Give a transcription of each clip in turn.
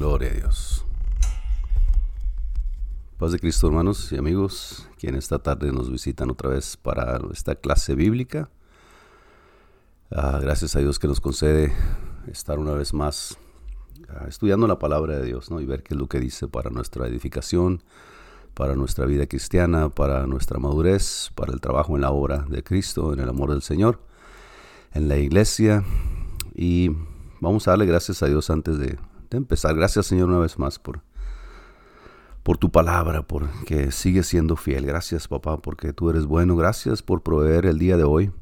Gloria a Dios. Paz de Cristo, hermanos y amigos, que en esta tarde nos visitan otra vez para esta clase bíblica. Ah, gracias a Dios que nos concede estar una vez más ah, estudiando la palabra de Dios ¿no? y ver qué es lo que dice para nuestra edificación, para nuestra vida cristiana, para nuestra madurez, para el trabajo en la obra de Cristo, en el amor del Señor, en la iglesia. Y vamos a darle gracias a Dios antes de, de empezar. Gracias Señor una vez más por por tu palabra, porque sigue siendo fiel. Gracias, papá, porque tú eres bueno. Gracias por proveer el día de hoy.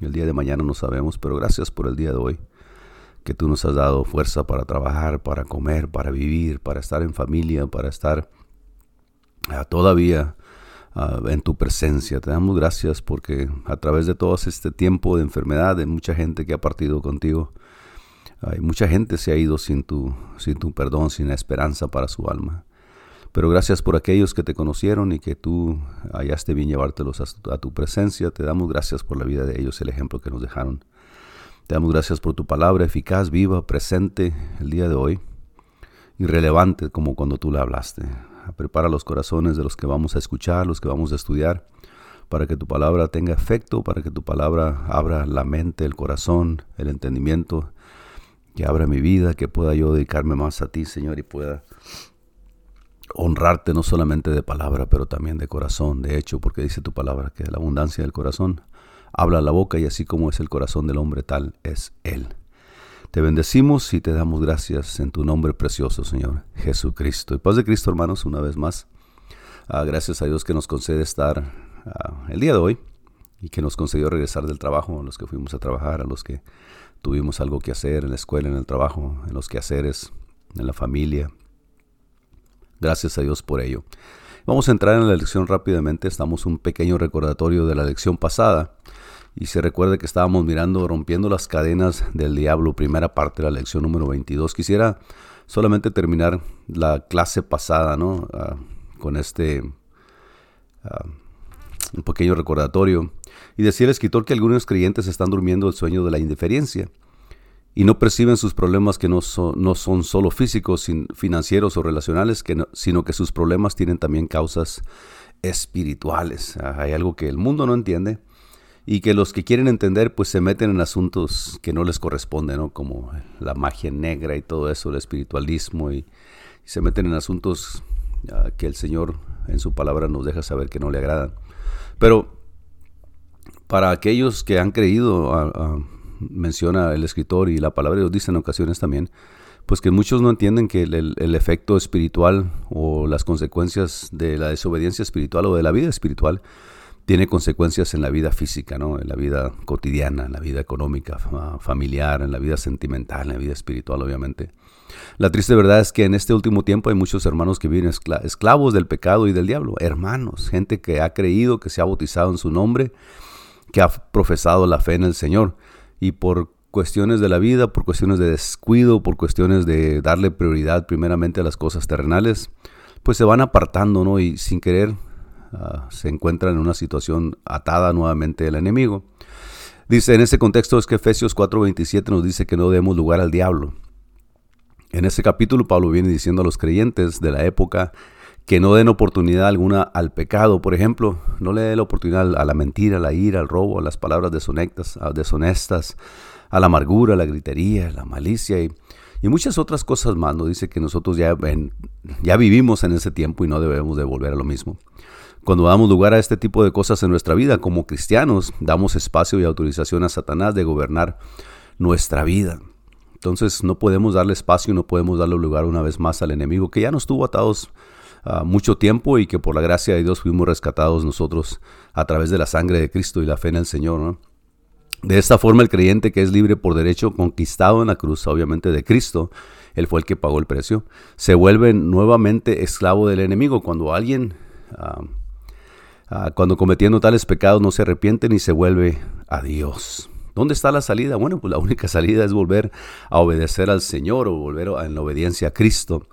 El día de mañana no sabemos, pero gracias por el día de hoy, que tú nos has dado fuerza para trabajar, para comer, para vivir, para estar en familia, para estar ah, todavía ah, en tu presencia. Te damos gracias porque a través de todo este tiempo de enfermedad, de mucha gente que ha partido contigo, mucha gente se ha ido sin tu, sin tu perdón, sin esperanza para su alma. Pero gracias por aquellos que te conocieron y que tú hallaste bien llevártelos a tu, presencia. Te damos gracias por la vida de ellos, el ejemplo que nos dejaron. Te damos gracias por tu palabra eficaz, viva, presente el día de hoy y relevante como cuando tú la hablaste. Prepara los corazones de los que vamos a escuchar, los que vamos a estudiar, para que tu palabra tenga efecto, para que tu palabra abra la mente, el corazón, el entendimiento, que abra mi vida, que pueda yo dedicarme más a ti, Señor, y pueda honrarte no solamente de palabra, pero también de corazón, de hecho, porque dice tu palabra que la abundancia del corazón habla la boca y así como es el corazón del hombre, tal es él. Te bendecimos y te damos gracias en tu nombre precioso, Señor Jesucristo. Y paz de Cristo, hermanos, una vez más. Ah, gracias a Dios que nos concede estar ah, el día de hoy y que nos concedió regresar del trabajo, a los que fuimos a trabajar, a los que tuvimos algo que hacer en la escuela, en el trabajo, en los quehaceres, en la familia, Gracias a Dios por ello. Vamos a entrar en la lección rápidamente. Estamos un pequeño recordatorio de la lección pasada. Y se recuerda que estábamos mirando Rompiendo las cadenas del diablo, primera parte de la lección número 22. Quisiera solamente terminar la clase pasada, ¿no? Ah, con este ah, un pequeño recordatorio. Y decía el escritor que algunos creyentes están durmiendo el sueño de la indiferencia y no perciben sus problemas que no son, no solo físicos, financieros o relacionales, sino que sus problemas tienen también causas espirituales. Ah, hay algo que el mundo no entiende y que los que quieren entender pues se meten en asuntos que no les corresponden, como la magia negra y todo eso, el espiritualismo y, se meten en asuntos ah, que el Señor en su palabra nos deja saber que no le agradan. Pero para aquellos que han creído a menciona el escritor y la palabra de Dios dice en ocasiones también, pues que muchos no entienden que el, efecto espiritual o las consecuencias de la desobediencia espiritual o de la vida espiritual tiene consecuencias en la vida física, ¿no? en la vida cotidiana, en la vida económica, familiar, en la vida sentimental, en la vida espiritual, obviamente. La triste verdad es que en este último tiempo hay muchos hermanos que viven esclavos del pecado y del diablo, hermanos, gente que ha creído, que se ha bautizado en su nombre, que ha profesado la fe en el Señor, y por cuestiones de la vida, por cuestiones de descuido, por cuestiones de darle prioridad primeramente a las cosas terrenales, pues se van apartando, ¿no? Y sin querer ah, se encuentran en una situación atada nuevamente al enemigo. Dice, en ese contexto es que Efesios 4:27 nos dice que no demos lugar al diablo. En ese capítulo Pablo viene diciendo a los creyentes de la época que no den oportunidad alguna al pecado, por ejemplo, no le den la oportunidad a la mentira, a la ira, al robo, a las palabras deshonestas, a, deshonestas, a la amargura, a la gritería, a la malicia y, muchas otras cosas más. No dice que nosotros ya, ya vivimos en ese tiempo y no debemos de volver a lo mismo. Cuando damos lugar a este tipo de cosas en nuestra vida como cristianos, damos espacio y autorización a Satanás de gobernar nuestra vida. Entonces no podemos darle espacio y no podemos darle lugar una vez más al enemigo que ya nos tuvo atados mucho tiempo y que por la gracia de Dios fuimos rescatados nosotros a través de la sangre de Cristo y la fe en el Señor. De esta forma el creyente que es libre por derecho conquistado en la cruz, obviamente de Cristo, él fue el que pagó el precio, se vuelve nuevamente esclavo del enemigo. Cuando alguien, cuando cometiendo tales pecados no se arrepiente ni se vuelve a Dios. ¿Dónde está la salida? Bueno, pues la única salida es volver a obedecer al Señor o volver a, en obediencia a Cristo.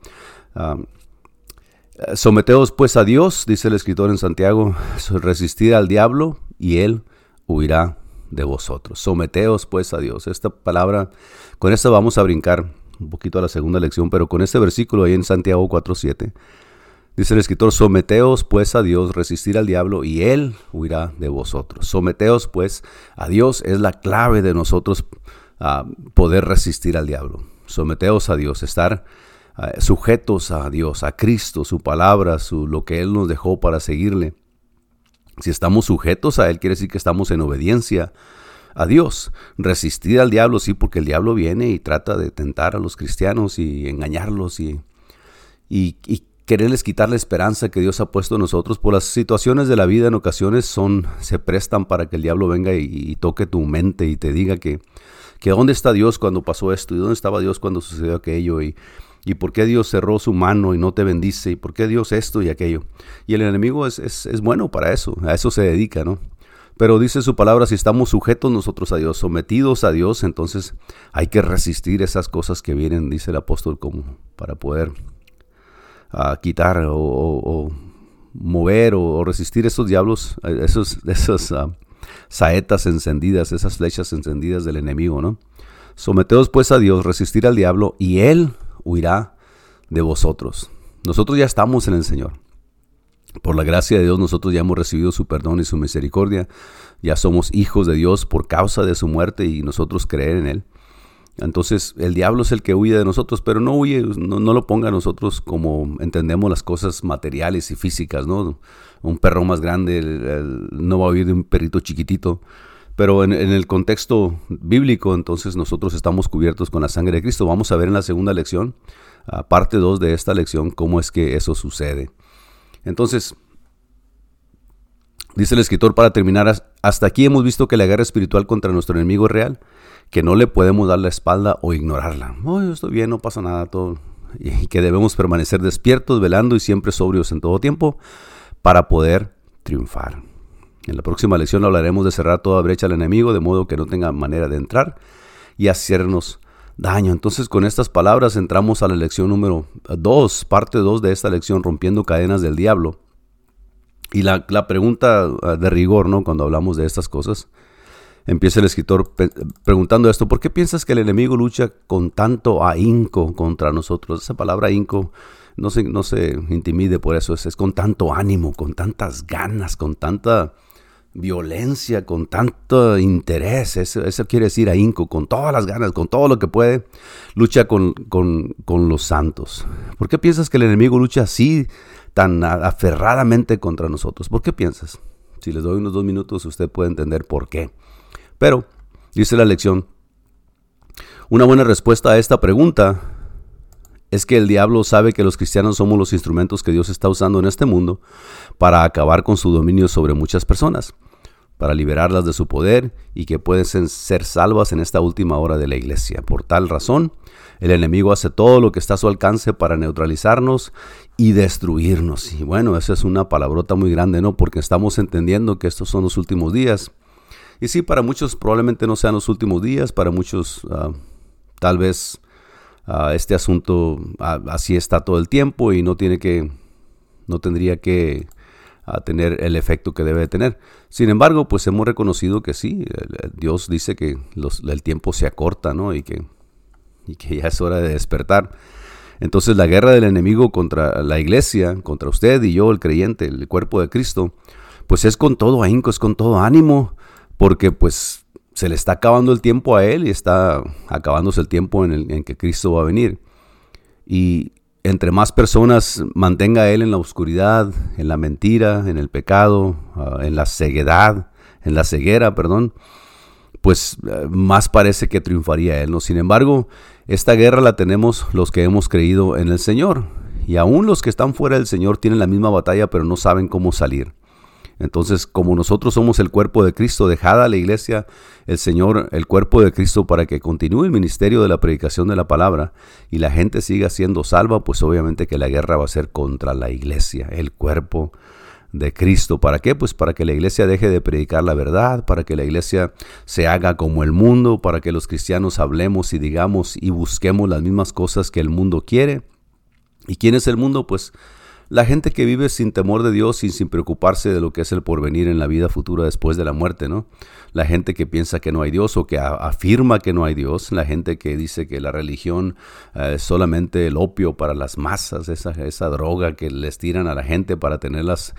Someteos pues a Dios, dice el escritor en Santiago, resistid al diablo y él huirá de vosotros. Someteos pues a Dios. Esta palabra, con esta vamos a brincar un poquito a la segunda lección, pero con este versículo ahí en Santiago 4.7, dice el escritor, someteos pues a Dios, resistir al diablo y él huirá de vosotros. Someteos pues a Dios es la clave de nosotros a poder resistir al diablo. Someteos a Dios, estar sujetos a Dios, a Cristo, su palabra, su, lo que Él nos dejó para seguirle. Si estamos sujetos a Él, quiere decir que estamos en obediencia a Dios. Resistir al diablo, sí, porque el diablo viene y trata de tentar a los cristianos y engañarlos y, y, quererles quitar la esperanza que Dios ha puesto en nosotros. Por las situaciones de la vida en ocasiones son, se prestan para que el diablo venga y, toque tu mente y te diga que, que dónde está Dios cuando pasó esto y dónde estaba Dios cuando sucedió aquello y, y por qué Dios cerró su mano y no te bendice y por qué Dios esto y aquello. Y el enemigo es, es, es bueno para eso, a eso se dedica, ¿no? Pero dice su palabra, si estamos sujetos nosotros a Dios, sometidos a Dios, entonces hay que resistir esas cosas que vienen, dice el apóstol, como para poder ah, quitar o, mover o, resistir esos diablos, esos, esas uh, saetas encendidas, esas flechas encendidas del enemigo, ¿no? Someteos pues a Dios, resistir al diablo y Él huirá de vosotros. Nosotros ya estamos en el Señor. Por la gracia de Dios nosotros ya hemos recibido su perdón y su misericordia. Ya somos hijos de Dios por causa de su muerte y nosotros creer en Él. Entonces el diablo es el que huye de nosotros, pero no huye, no, lo ponga a nosotros como entendemos las cosas materiales y físicas, ¿no? Un perro más grande no va a huir de un perrito chiquitito. Pero en, el contexto bíblico, entonces nosotros estamos cubiertos con la sangre de Cristo. Vamos a ver en la segunda lección, parte 2 de esta lección, cómo es que eso sucede. Entonces, dice el escritor para terminar, hasta aquí hemos visto que la guerra espiritual contra nuestro enemigo es real, que no le podemos dar la espalda o ignorarla. No, yo estoy bien, no pasa nada, todo. Y que debemos permanecer despiertos, velando y siempre sobrios en todo tiempo para poder triunfar. En la próxima lección hablaremos de cerrar toda brecha al enemigo de modo que no tenga manera de entrar y hacernos daño. Entonces con estas palabras entramos a la lección número 2, parte 2 de esta lección, rompiendo cadenas del diablo. Y la, pregunta ah, de rigor, ¿no? Cuando hablamos de estas cosas, empieza el escritor preguntando esto, ¿por qué piensas que el enemigo lucha con tanto ahínco contra nosotros? Esa palabra ahínco no se, no intimide por eso, es, es con tanto ánimo, con tantas ganas, con tanta violencia, con tanto interés, eso, quiere decir ahínco, con todas las ganas, con todo lo que puede, lucha con, con, los santos. ¿Por qué piensas que el enemigo lucha así, tan aferradamente contra nosotros? ¿Por qué piensas? Si les doy unos dos minutos, usted puede entender por qué. Pero, dice la lección, una buena respuesta a esta pregunta es que el diablo sabe que los cristianos somos los instrumentos que Dios está usando en este mundo para acabar con su dominio sobre muchas personas, para liberarlas de su poder y que pueden ser salvas en esta última hora de la iglesia. Por tal razón, el enemigo hace todo lo que está a su alcance para neutralizarnos y destruirnos. Y bueno, esa es una palabrota muy grande, ¿no? Porque estamos entendiendo que estos son los últimos días. Y sí, para muchos probablemente no sean los últimos días, para muchos ah, tal vez este asunto así está todo el tiempo y no tiene que, no tendría que tener el efecto que debe tener. Sin embargo, pues hemos reconocido que sí, Dios dice que el tiempo se acorta, ¿no? Y que, y que ya es hora de despertar. Entonces la guerra del enemigo contra la iglesia, contra usted y yo, el creyente, el cuerpo de Cristo, pues es con todo ahínco, es con todo ánimo, porque pues se le está acabando el tiempo a él y está acabándose el tiempo en, el, en que Cristo va a venir. Y entre más personas mantenga él en la oscuridad, en la mentira, en el pecado, ah, en la ceguedad, en la ceguera, perdón, pues eh, más parece que triunfaría él. ¿no? Sin embargo, esta guerra la tenemos los que hemos creído en el Señor. Y aún los que están fuera del Señor tienen la misma batalla, pero no saben cómo salir. Entonces, como nosotros somos el cuerpo de Cristo, dejada la iglesia, el Señor, el cuerpo de Cristo, para que continúe el ministerio de la predicación de la palabra y la gente siga siendo salva, pues obviamente que la guerra va a ser contra la iglesia, el cuerpo de Cristo. ¿Para qué? Pues para que la iglesia deje de predicar la verdad, para que la iglesia se haga como el mundo, para que los cristianos hablemos y digamos y busquemos las mismas cosas que el mundo quiere. ¿Y quién es el mundo? Pues la gente que vive sin temor de Dios y sin preocuparse de lo que es el porvenir en la vida futura después de la muerte, ¿no? La gente que piensa que no hay Dios o que afirma que no hay Dios, la gente que dice que la religión eh, es solamente el opio para las masas, esa, esa droga que les tiran a la gente para tenerlas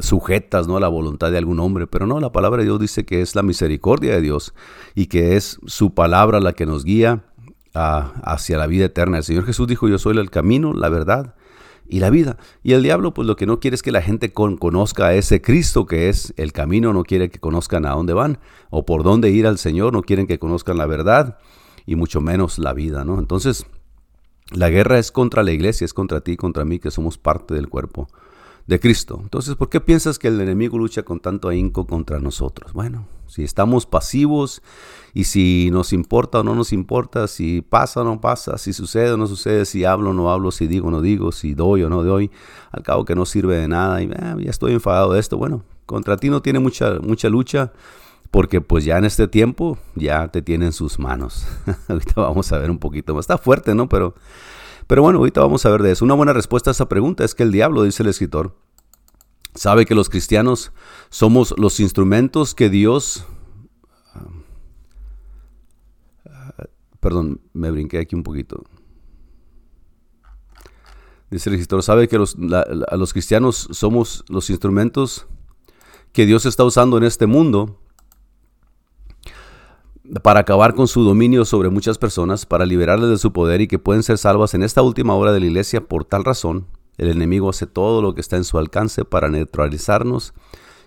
sujetas, ¿no? A la voluntad de algún hombre, pero no, la palabra de Dios dice que es la misericordia de Dios y que es su palabra la que nos guía hacia la vida eterna. El Señor Jesús dijo, yo soy el camino, la verdad y la vida. Y el diablo, pues lo que no quiere es que la gente conozca a ese Cristo que es el camino, no quiere que conozcan a dónde van o por dónde ir al Señor, no quieren que conozcan la verdad y mucho menos la vida, ¿no? Entonces, la guerra es contra la iglesia, es contra ti, contra mí, que somos parte del cuerpo de Cristo. Entonces, ¿por qué piensas que el enemigo lucha con tanto ahínco contra nosotros? Bueno, si estamos pasivos y si nos importa o no nos importa, si pasa o no pasa, si sucede o no sucede, si hablo o no hablo, si digo o no digo, si doy o no doy, al cabo que no sirve de nada y ah, ya estoy enfadado de esto. Bueno, contra ti no tiene mucha, mucha lucha porque pues ya en este tiempo ya te tiene en sus manos. ahorita vamos a ver un poquito más. Está fuerte, ¿no? Pero pero bueno, ahorita vamos a ver de eso. Una buena respuesta a esa pregunta es que el diablo, dice el escritor, sabe que los cristianos somos los instrumentos que Dios... Ah, perdón, me brinqué aquí un poquito. Dice el escritor, sabe que los, los cristianos somos los instrumentos que Dios está usando en este mundo para acabar con su dominio sobre muchas personas, para liberarles de su poder y que pueden ser salvas en esta última hora de la iglesia. Por tal razón, el enemigo hace todo lo que está en su alcance para neutralizarnos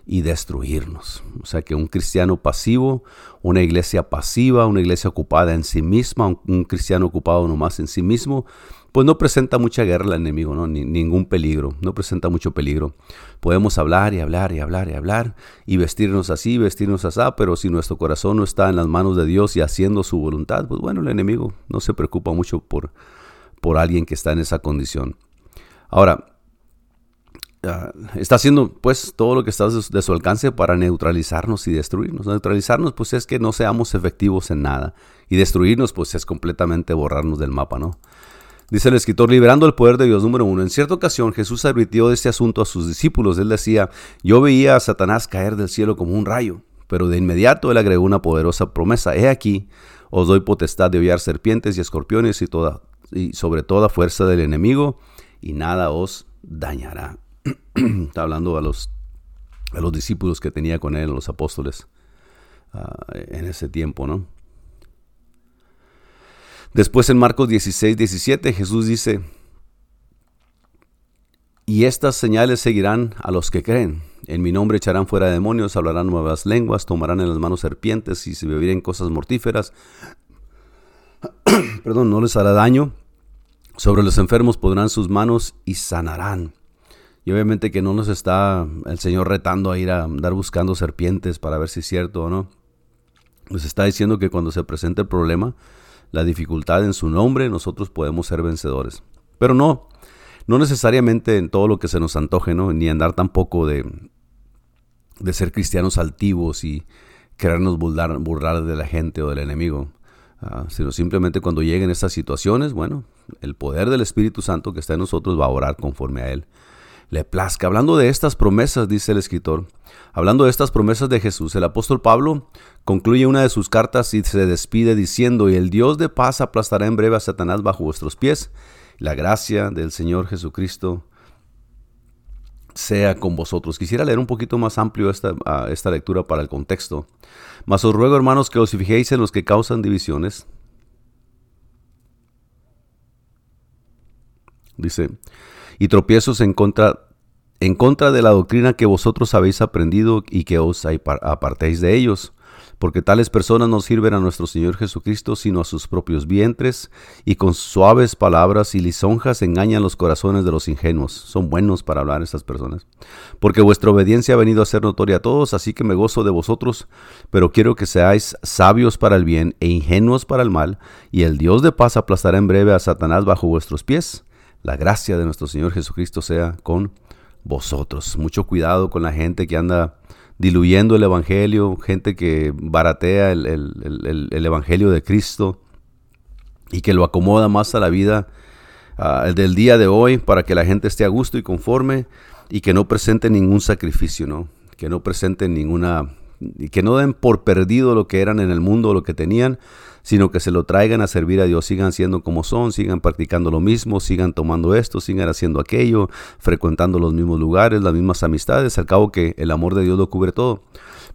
y destruirnos. O sea que un cristiano pasivo, una iglesia pasiva, una iglesia ocupada en sí misma, un, cristiano ocupado nomás en sí mismo, pues no presenta mucha guerra al enemigo, ¿no? Ni, ningún peligro, no presenta mucho peligro. Podemos hablar y hablar y hablar y hablar y vestirnos así, vestirnos así, pero si nuestro corazón no está en las manos de Dios y haciendo su voluntad, pues bueno, el enemigo no se preocupa mucho por, por alguien que está en esa condición. Ahora, ah, está haciendo pues todo lo que está de su alcance para neutralizarnos y destruirnos. Neutralizarnos pues es que no seamos efectivos en nada y destruirnos pues es completamente borrarnos del mapa, ¿no? Dice el escritor, liberando el poder de Dios número uno. En cierta ocasión Jesús advirtió de este asunto a sus discípulos. Él decía, yo veía a Satanás caer del cielo como un rayo, pero de inmediato él agregó una poderosa promesa. He aquí, os doy potestad de hollar serpientes y escorpiones y, toda, y sobre toda fuerza del enemigo, y nada os dañará. Está hablando a los, a los discípulos que tenía con él, los apóstoles, ah, en ese tiempo, ¿no? Después en Marcos 16, 17 Jesús dice, y estas señales seguirán a los que creen. En mi nombre echarán fuera demonios, hablarán nuevas lenguas, tomarán en las manos serpientes y se beberán cosas mortíferas. Perdón, no les hará daño. Sobre los enfermos podrán sus manos y sanarán. Y obviamente que no nos está el Señor retando a ir a andar buscando serpientes para ver si es cierto o no. Nos está diciendo que cuando se presente el problema, la dificultad en su nombre, nosotros podemos ser vencedores. Pero no, no necesariamente en todo lo que se nos antoje, ¿no? Ni andar tampoco de, de ser cristianos altivos y querernos burlar, burlar de la gente o del enemigo. Ah, sino simplemente cuando lleguen estas situaciones, bueno, el poder del Espíritu Santo que está en nosotros va a orar conforme a Él le plazca. Hablando de estas promesas, dice el escritor, hablando de estas promesas de Jesús, el apóstol Pablo concluye una de sus cartas y se despide diciendo, y el Dios de paz aplastará en breve a Satanás bajo vuestros pies. La gracia del Señor Jesucristo sea con vosotros. Quisiera leer un poquito más amplio esta, esta lectura para el contexto. Mas os ruego, hermanos, que os fijéis en los que causan divisiones. Dice, y tropiezos en contra, en contra de la doctrina que vosotros habéis aprendido y que os apartéis de ellos, porque tales personas no sirven a nuestro Señor Jesucristo, sino a sus propios vientres, y con suaves palabras y lisonjas engañan los corazones de los ingenuos. Son buenos para hablar estas personas. Porque vuestra obediencia ha venido a ser notoria a todos, así que me gozo de vosotros, pero quiero que seáis sabios para el bien e ingenuos para el mal, y el Dios de paz aplastará en breve a Satanás bajo vuestros pies. La gracia de nuestro Señor Jesucristo sea con vosotros. Mucho cuidado con la gente que anda diluyendo el Evangelio, gente que baratea el, Evangelio de Cristo y que lo acomoda más a la vida ah, del día de hoy para que la gente esté a gusto y conforme y que no presenten ningún sacrificio, ¿no? Que no presenten ninguna, que no den por perdido lo que eran en el mundo, lo que tenían, sino que se lo traigan a servir a Dios, sigan siendo como son, sigan practicando lo mismo, sigan tomando esto, sigan haciendo aquello, frecuentando los mismos lugares, las mismas amistades, al cabo que el amor de Dios lo cubre todo.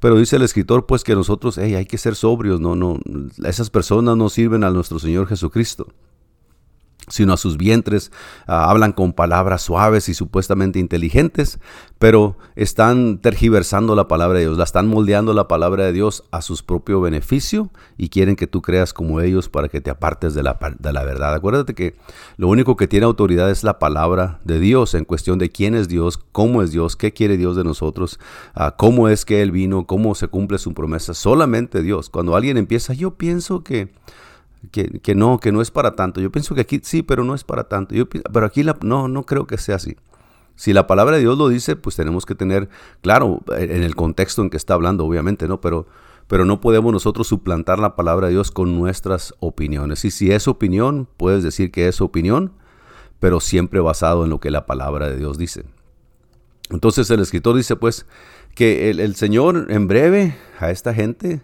Pero dice el escritor pues que nosotros hay que ser sobrios, no, no, esas personas no sirven a nuestro Señor Jesucristo sino a sus vientres, ah, hablan con palabras suaves y supuestamente inteligentes, pero están tergiversando la palabra de Dios, la están moldeando la palabra de Dios a su propio beneficio y quieren que tú creas como ellos para que te apartes de la, de la verdad. Acuérdate que lo único que tiene autoridad es la palabra de Dios en cuestión de quién es Dios, cómo es Dios, qué quiere Dios de nosotros, ah, cómo es que Él vino, cómo se cumple su promesa. Solamente Dios. Cuando alguien empieza, yo pienso que que, no, que no es para tanto. Yo pienso que aquí sí, pero no es para tanto. Yo, pero aquí no, no creo que sea así. Si la palabra de Dios lo dice, pues tenemos que tener, claro, en el contexto en que está hablando, obviamente, ¿no? Pero, pero no podemos nosotros suplantar la palabra de Dios con nuestras opiniones. Y si es opinión, puedes decir que es opinión, pero siempre basado en lo que la palabra de Dios dice. Entonces el escritor dice pues que el, el Señor en breve a esta gente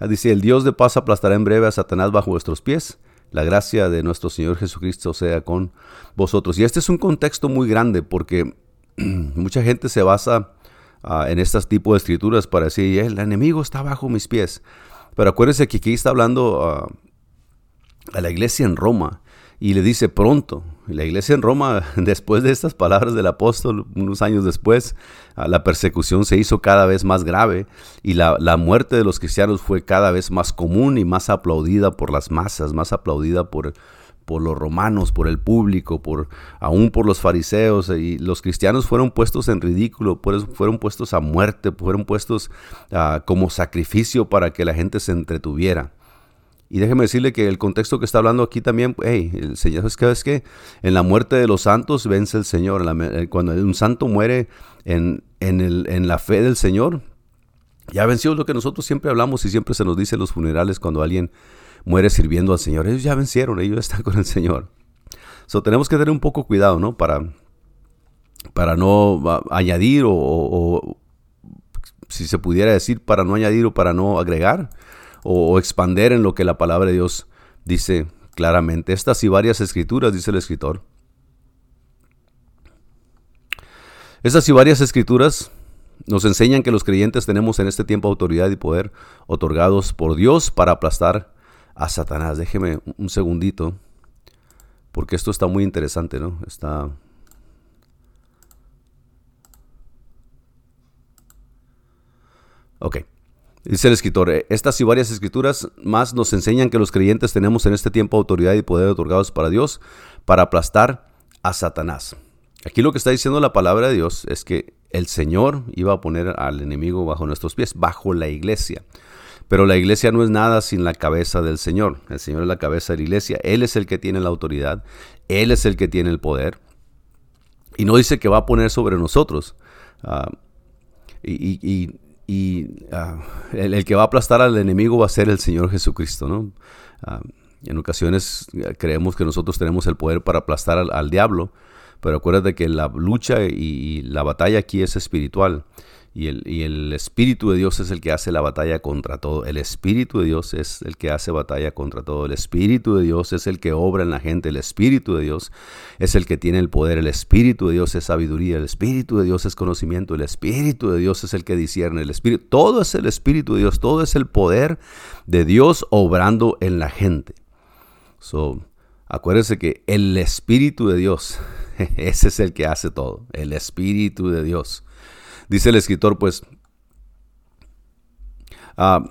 dice, el Dios de paz aplastará en breve a Satanás bajo vuestros pies. La gracia de nuestro Señor Jesucristo sea con vosotros. Y este es un contexto muy grande porque mucha gente se basa ah, en este tipo de escrituras para decir, el enemigo está bajo mis pies. Pero acuérdense que aquí está hablando ah, a la iglesia en Roma y le dice pronto. La iglesia en Roma, después de estas palabras del apóstol, unos años después, ah, la persecución se hizo cada vez más grave y la, muerte de los cristianos fue cada vez más común y más aplaudida por las masas, más aplaudida por, por los romanos, por el público, por aún por los fariseos y los cristianos fueron puestos en ridículo, fueron puestos a muerte, fueron puestos ah, como sacrificio para que la gente se entretuviera. Y déjeme decirle que el contexto que está hablando aquí también, hey, el Señor es que que en la muerte de los santos vence el Señor. Eh, cuando un santo muere en, en, el, en la fe del Señor, ya venció lo que nosotros siempre hablamos y siempre se nos dice en los funerales cuando alguien muere sirviendo al Señor. Ellos ya vencieron, ellos están con el Señor. Tenemos que tener un poco cuidado, ¿no? Para, para no añadir o, si se pudiera decir, para no añadir o para no agregar o, expander en lo que la palabra de Dios dice claramente. Estas y varias escrituras, dice el escritor. Estas y varias escrituras nos enseñan que los creyentes tenemos en este tiempo autoridad y poder otorgados por Dios para aplastar a Satanás. Déjeme un segundito, porque esto está muy interesante, ¿no? Está... Ok. Dice el escritor, eh, estas y varias escrituras más nos enseñan que los creyentes tenemos en este tiempo autoridad y poder otorgados para Dios para aplastar a Satanás. Aquí lo que está diciendo la palabra de Dios es que el Señor iba a poner al enemigo bajo nuestros pies, bajo la iglesia. Pero la iglesia no es nada sin la cabeza del Señor. El Señor es la cabeza de la iglesia. Él es el que tiene la autoridad. Él es el que tiene el poder. Y no dice que va a poner sobre nosotros. Ah, y, y ah, el, que va a aplastar al enemigo va a ser el Señor Jesucristo, ¿no? Ah, en ocasiones eh, creemos que nosotros tenemos el poder para aplastar al, diablo, pero acuérdate que la lucha y la batalla aquí es espiritual. Y el, Espíritu de Dios es el que hace la batalla contra todo. El Espíritu de Dios es el que hace batalla contra todo. El Espíritu de Dios es el que obra en la gente. El Espíritu de Dios es el que tiene el poder. El Espíritu de Dios es sabiduría. El Espíritu de Dios es conocimiento. El Espíritu de Dios es el que discierne. El Espíritu, todo es el Espíritu de Dios. Todo es el poder de Dios obrando en la gente. So, acuérdense que el Espíritu de Dios, ese es el que hace todo. El Espíritu de Dios. Dice el escritor, pues, uh,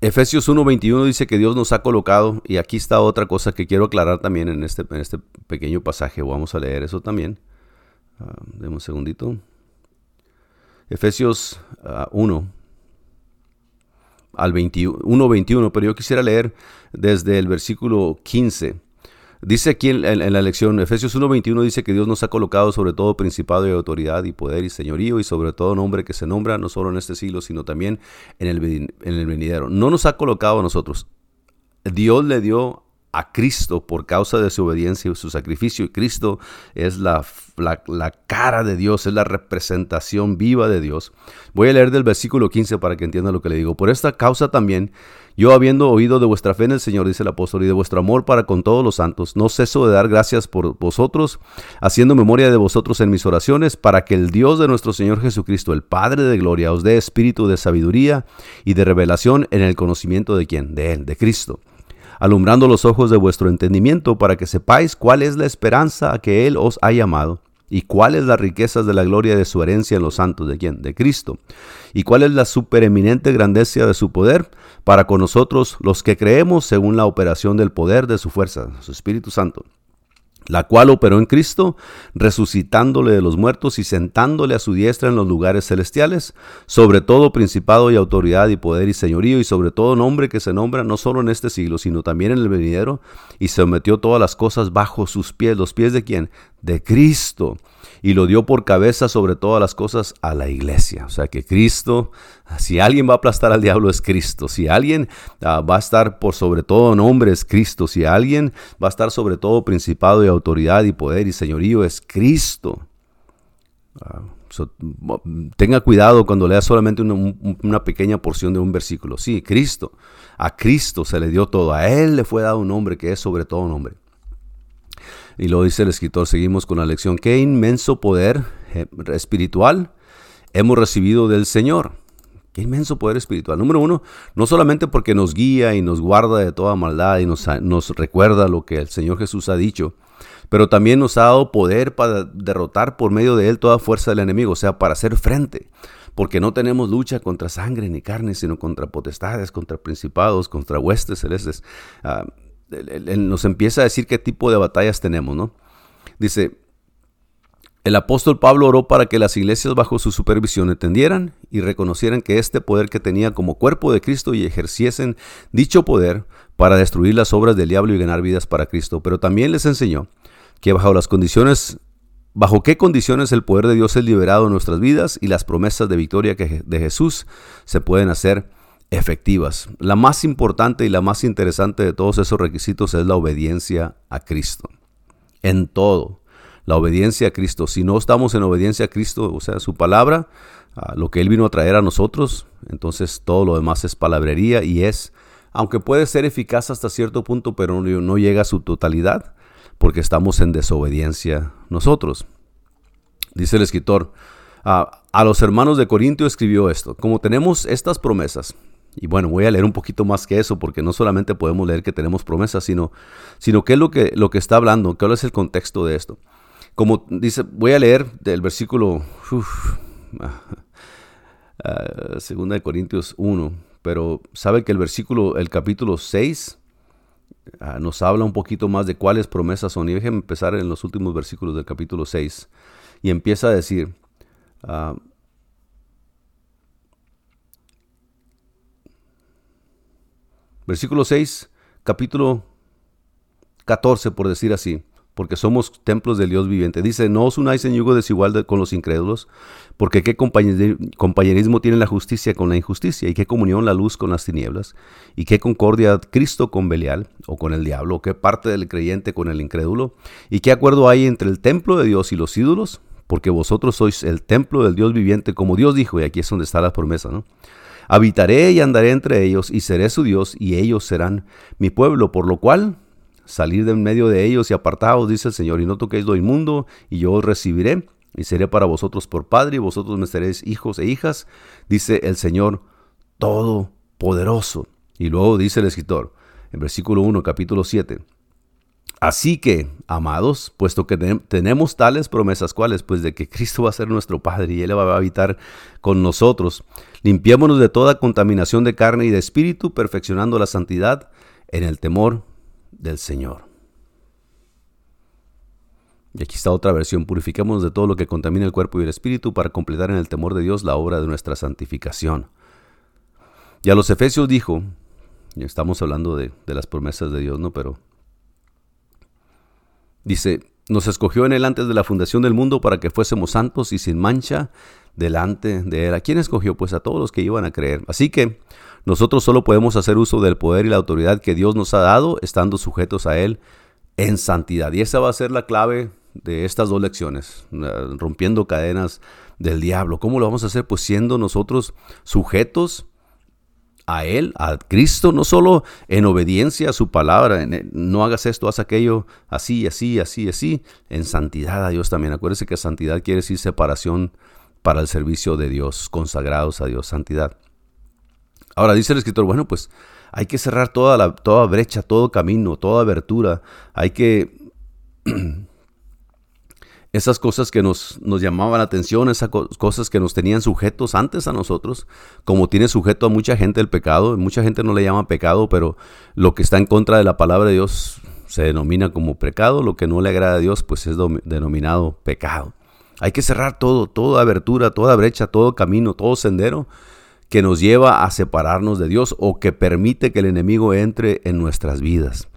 Efesios 1.21 dice que Dios nos ha colocado, y aquí está otra cosa que quiero aclarar también en este, en este pequeño pasaje, vamos a leer eso también. Uh, un segundito. Efesios 1 uh, al 1.21, pero yo quisiera leer desde el versículo 15. Dice aquí en, la lección, Efesios 1.21 dice que Dios nos ha colocado sobre todo principado y autoridad y poder y señorío y sobre todo nombre que se nombra no solo en este siglo, sino también en el, en el venidero. No nos ha colocado a nosotros. Dios le dio a Cristo por causa de su obediencia y su sacrificio. Y Cristo es la, la, cara de Dios, es la representación viva de Dios. Voy a leer del versículo 15 para que entiendan lo que le digo. Por esta causa también, yo habiendo oído de vuestra fe en el Señor, dice el apóstol, y de vuestro amor para con todos los santos, no ceso de dar gracias por vosotros, haciendo memoria de vosotros en mis oraciones, para que el Dios de nuestro Señor Jesucristo, el Padre de gloria, os dé espíritu de sabiduría y de revelación en el conocimiento de quién, de Él, de Cristo alumbrando los ojos de vuestro entendimiento para que sepáis cuál es la esperanza a que Él os ha llamado y cuáles las riquezas de la gloria de su herencia en los santos de quién? De Cristo. Y cuál es la supereminente grandeza de su poder para con nosotros los que creemos según la operación del poder de su fuerza, su Espíritu Santo la cual operó en Cristo, resucitándole de los muertos y sentándole a su diestra en los lugares celestiales, sobre todo principado y autoridad y poder y señorío, y sobre todo nombre que se nombra no solo en este siglo, sino también en el venidero, y sometió todas las cosas bajo sus pies. ¿Los pies de quién? De Cristo y lo dio por cabeza sobre todas las cosas a la iglesia. O sea que Cristo, si alguien va a aplastar al diablo es Cristo. Si alguien ah, va a estar por sobre todo nombre es Cristo. Si alguien va a estar sobre todo principado y autoridad y poder y señorío es Cristo. Ah, tenga cuidado cuando lea solamente una, una, pequeña porción de un versículo. Sí, Cristo. A Cristo se le dio todo. A Él le fue dado un nombre que es sobre todo nombre. Y lo dice el escritor, seguimos con la lección. Qué inmenso poder eh, espiritual hemos recibido del Señor. Qué inmenso poder espiritual. Número uno, no solamente porque nos guía y nos guarda de toda maldad y nos, recuerda lo que el Señor Jesús ha dicho, pero también nos ha dado poder para derrotar por medio de Él toda fuerza del enemigo, o sea, para hacer frente. Porque no tenemos lucha contra sangre ni carne, sino contra potestades, contra principados, contra huestes celestes. Ah, él, nos empieza a decir qué tipo de batallas tenemos, ¿no? Dice, el apóstol Pablo oró para que las iglesias bajo su supervisión entendieran y reconocieran que este poder que tenía como cuerpo de Cristo y ejerciesen dicho poder para destruir las obras del diablo y ganar vidas para Cristo. Pero también les enseñó que bajo las condiciones, bajo qué condiciones el poder de Dios es liberado en nuestras vidas y las promesas de victoria que de Jesús se pueden hacer efectivas. La más importante y la más interesante de todos esos requisitos es la obediencia a Cristo. En todo, la obediencia a Cristo. Si no estamos en obediencia a Cristo, o sea, su palabra, lo que Él vino a traer a nosotros, entonces todo lo demás es palabrería y es, aunque puede ser eficaz hasta cierto punto, pero no llega a su totalidad, porque estamos en desobediencia nosotros. Dice el escritor, a los hermanos de Corintio escribió esto, como tenemos estas promesas, y bueno, voy a leer un poquito más que eso, porque no solamente podemos leer que tenemos promesas, sino, sino qué es lo que, lo que está hablando, cuál es el contexto de esto. Como dice, voy a leer del versículo, ah, segunda de Corintios 1, pero sabe que el versículo, el capítulo 6, ah, nos habla un poquito más de cuáles promesas son. Y déjenme empezar en los últimos versículos del capítulo 6. Y empieza a decir, uh, Versículo 6, capítulo 14, por decir así, porque somos templos del Dios viviente. Dice, no os unáis en yugo desigual con los incrédulos, porque qué compañerismo tiene la justicia con la injusticia, y qué comunión la luz con las tinieblas, y qué concordia Cristo con Belial, o con el diablo, o qué parte del creyente con el incrédulo, y qué acuerdo hay entre el templo de Dios y los ídolos, porque vosotros sois el templo del Dios viviente, como Dios dijo, y aquí es donde está la promesa, ¿no? Habitaré y andaré entre ellos y seré su Dios y ellos serán mi pueblo, por lo cual salir de en medio de ellos y apartados, dice el Señor, y no toquéis lo inmundo, y yo os recibiré y seré para vosotros por padre y vosotros me seréis hijos e hijas, dice el Señor Todopoderoso. Y luego dice el escritor, en versículo 1, capítulo 7, Así que, amados, puesto que tenemos tales promesas, ¿cuáles? Pues de que Cristo va a ser nuestro Padre y Él va a habitar con nosotros. Limpiémonos de toda contaminación de carne y de espíritu, perfeccionando la santidad en el temor del Señor. Y aquí está otra versión. Purifiquémonos de todo lo que contamina el cuerpo y el espíritu para completar en el temor de Dios la obra de nuestra santificación. Y a los Efesios dijo, y estamos hablando de, de las promesas de Dios, ¿no? Pero Dice, nos escogió en él antes de la fundación del mundo para que fuésemos santos y sin mancha delante de Él. ¿A quién escogió? Pues a todos los que iban a creer. Así que nosotros solo podemos hacer uso del poder y la autoridad que Dios nos ha dado, estando sujetos a Él en santidad. Y esa va a ser la clave de estas dos lecciones, rompiendo cadenas del diablo. ¿Cómo lo vamos a hacer? Pues siendo nosotros sujetos a Él, a Cristo, no solo en obediencia a su palabra, no hagas esto, haz aquello, así, así, así, así, en santidad a Dios también. Acuérdese que santidad quiere decir separación para el servicio de Dios, consagrados a Dios, santidad. Ahora dice el escritor, bueno, pues hay que cerrar toda la toda brecha, todo camino, toda abertura. Hay que esas cosas que nos, nos llamaban la atención, esas cosas que nos tenían sujetos antes a nosotros, como tiene sujeto a mucha gente el pecado, mucha gente no le llama pecado, pero lo que está en contra de la palabra de Dios se denomina como pecado, lo que no le agrada a Dios pues es denominado pecado. Hay que cerrar todo, toda abertura, toda brecha, todo camino, todo sendero que nos lleva a separarnos de Dios o que permite que el enemigo entre en nuestras vidas.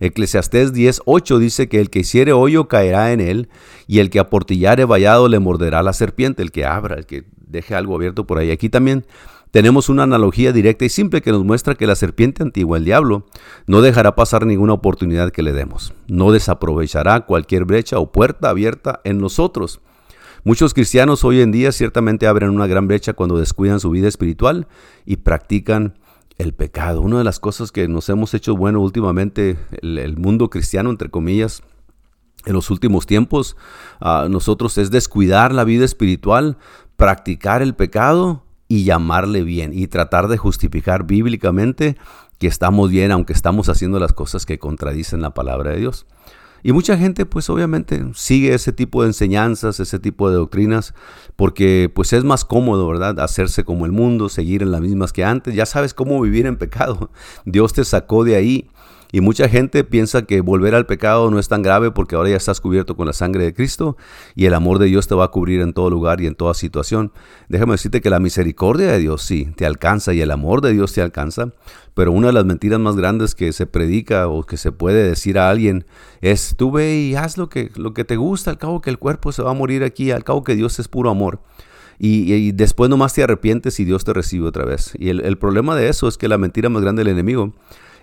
Eclesiastés 10:8 dice que el que hiciere hoyo caerá en él, y el que aportillare vallado le morderá la serpiente, el que abra, el que deje algo abierto por ahí. Aquí también tenemos una analogía directa y simple que nos muestra que la serpiente antigua, el diablo, no dejará pasar ninguna oportunidad que le demos. No desaprovechará cualquier brecha o puerta abierta en nosotros. Muchos cristianos hoy en día ciertamente abren una gran brecha cuando descuidan su vida espiritual y practican el pecado. Una de las cosas que nos hemos hecho bueno últimamente, el, mundo cristiano, entre comillas, en los últimos tiempos, uh, nosotros es descuidar la vida espiritual, practicar el pecado y llamarle bien y tratar de justificar bíblicamente que estamos bien aunque estamos haciendo las cosas que contradicen la palabra de Dios. Y mucha gente pues obviamente sigue ese tipo de enseñanzas, ese tipo de doctrinas, porque pues es más cómodo, ¿verdad? Hacerse como el mundo, seguir en las mismas que antes. Ya sabes cómo vivir en pecado. Dios te sacó de ahí y mucha gente piensa que volver al pecado no es tan grave porque ahora ya estás cubierto con la sangre de Cristo y el amor de Dios te va a cubrir en todo lugar y en toda situación. Déjame decirte que la misericordia de Dios sí te alcanza y el amor de Dios te alcanza, pero una de las mentiras más grandes que se predica o que se puede decir a alguien es tú ve y haz lo que, lo que te gusta, al cabo que el cuerpo se va a morir aquí, al cabo que Dios es puro amor. Y, después nomás te arrepientes y Dios te recibe otra vez. Y el problema de eso es que la mentira más grande del enemigo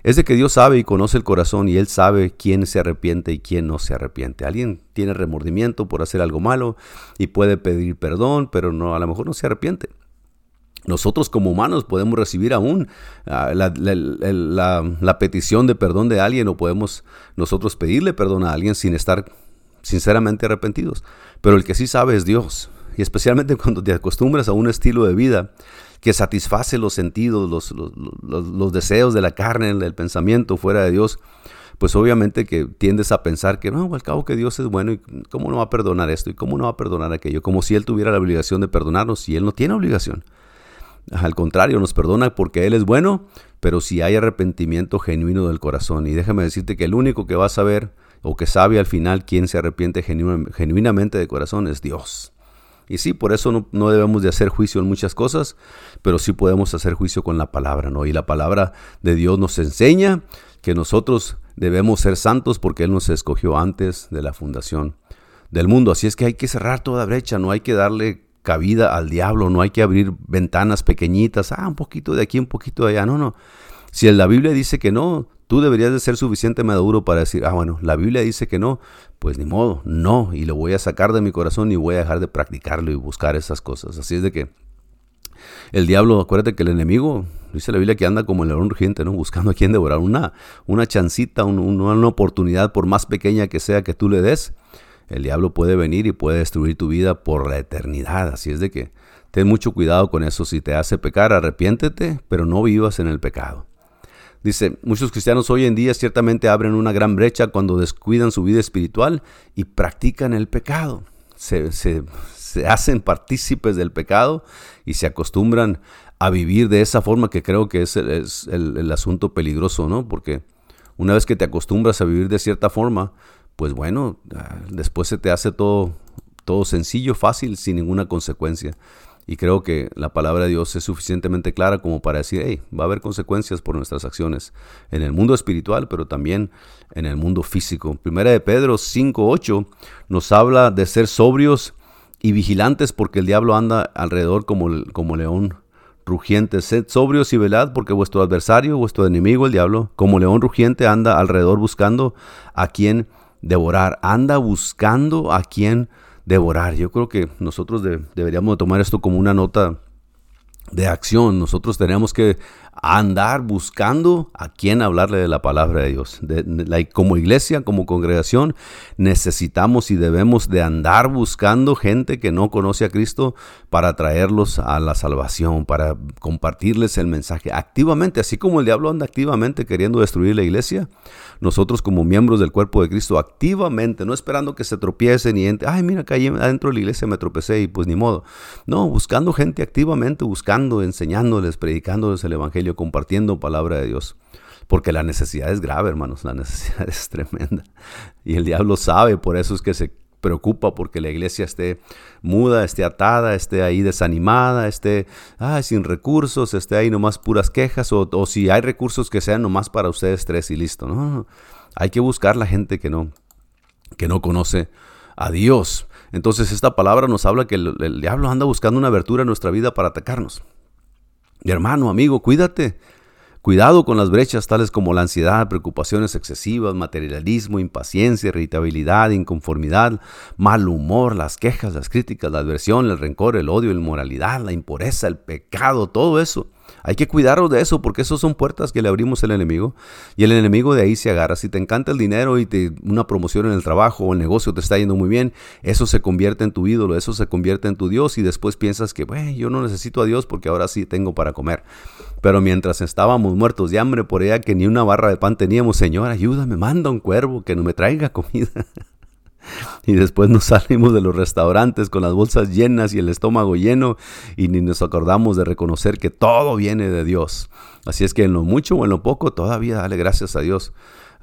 es de que Dios sabe y conoce el corazón y Él sabe quién se arrepiente y quién no se arrepiente. Alguien tiene remordimiento por hacer algo malo y puede pedir perdón, pero no, a lo mejor no se arrepiente. Nosotros como humanos podemos recibir aún ah, la, la, petición de perdón de alguien o podemos nosotros pedirle perdón a alguien sin estar sinceramente arrepentidos. Pero el que sí sabe es Dios. Y especialmente cuando te acostumbras a un estilo de vida que satisface los sentidos, los, los, deseos de la carne, del pensamiento fuera de Dios, pues obviamente que tiendes a pensar que no, al cabo que Dios es bueno y cómo no va a perdonar esto y cómo no va a perdonar aquello, como si Él tuviera la obligación de perdonarnos y Él no tiene obligación. Al contrario, nos perdona porque Él es bueno, pero si hay arrepentimiento genuino del corazón. Y déjame decirte que el único que va a saber o que sabe al final quién se arrepiente genuinamente de corazón es Dios. Y sí, por eso no, debemos de hacer juicio en muchas cosas, pero sí podemos hacer juicio con la palabra, ¿no? Y la palabra de Dios nos enseña que nosotros debemos ser santos porque Él nos escogió antes de la fundación del mundo. Así es que hay que cerrar toda brecha, no hay que darle cabida al diablo, no hay que abrir ventanas pequeñitas, ah, un poquito de aquí, un poquito de allá, no, no. Si la Biblia dice que no, tú deberías de ser suficiente maduro para decir, ah, bueno, la Biblia dice que no, pues ni modo, no, y lo voy a sacar de mi corazón y voy a dejar de practicarlo y buscar esas cosas. Así es de que el diablo, acuérdate que el enemigo, dice la Biblia que anda como el león urgente, ¿no? Buscando a quien devorar. Una, una chancita, una oportunidad, por más pequeña que sea que tú le des, el diablo puede venir y puede destruir tu vida por la eternidad. Así es de que ten mucho cuidado con eso. Si te hace pecar, arrepiéntete, pero no vivas en el pecado. Dice, muchos cristianos hoy en día ciertamente abren una gran brecha cuando descuidan su vida espiritual y practican el pecado. Se, hacen partícipes del pecado y se acostumbran a vivir de esa forma que creo que es, el, asunto peligroso, ¿no? Porque una vez que te acostumbras a vivir de cierta forma, pues bueno, ah, después se te hace todo, todo sencillo, fácil, sin ninguna consecuencia. Y creo que la palabra de Dios es suficientemente clara como para decir, hey, va a haber consecuencias por nuestras acciones en el mundo espiritual, pero también en el mundo físico. Primera de Pedro 5.8 nos habla de ser sobrios y vigilantes porque el diablo anda alrededor como, como león rugiente. Sed sobrios y velad porque vuestro adversario, vuestro enemigo, el diablo, como león rugiente anda alrededor buscando a quien devorar. Anda buscando a quien devorar. Yo creo que nosotros deberíamos tomar esto como una nota de acción. Nosotros tenemos que andar buscando a quién hablarle de la palabra de Dios. como iglesia, como congregación, necesitamos y debemos de andar buscando gente que no conoce a Cristo para traerlos a la salvación, para compartirles el mensaje activamente, así como el diablo anda activamente queriendo destruir la iglesia. Nosotros como miembros del cuerpo de Cristo, activamente, no esperando que se tropiecen y ay, mira, que adentro de la iglesia me tropecé y pues ni modo. No, buscando gente activamente, buscando, enseñándoles, predicándoles el Evangelio compartiendo palabra de Dios. Porque la necesidad es grave, hermanos, la necesidad es tremenda. Y el diablo sabe, por eso es que se preocupa porque la iglesia esté muda, esté atada, esté ahí desanimada, esté sin recursos, esté ahí nomás puras quejas, o, si hay recursos que sean nomás para ustedes tres y listo. Hay que buscar la gente que no, que no conoce a Dios. Entonces esta palabra nos habla que el diablo anda buscando una abertura en nuestra vida para atacarnos hermano, amigo, cuídate. Cuidado con las brechas tales como la ansiedad, preocupaciones excesivas, materialismo, impaciencia, irritabilidad, inconformidad, mal humor, las quejas, las críticas, la adversión, el rencor, el odio, la inmoralidad, la impureza, el pecado, todo eso. Hay que cuidarnos de eso porque esos son puertas que le abrimos al enemigo y el enemigo de ahí se agarra. Si te encanta el dinero y te, una promoción en el trabajo o el negocio te está yendo muy bien, eso se convierte en tu ídolo, eso se convierte en tu Dios y después piensas que, bueno, yo no necesito a Dios porque ahora sí tengo para comer. Pero mientras estábamos muertos de hambre por allá que ni una barra de pan teníamos, Señor, ayúdame, manda un cuervo que no me traiga comida. Y después nos salimos de los restaurantes con las bolsas llenas y el estómago lleno y ni nos acordamos de reconocer que todo viene de Dios. Así es que en lo mucho o en lo poco todavía dale gracias a Dios.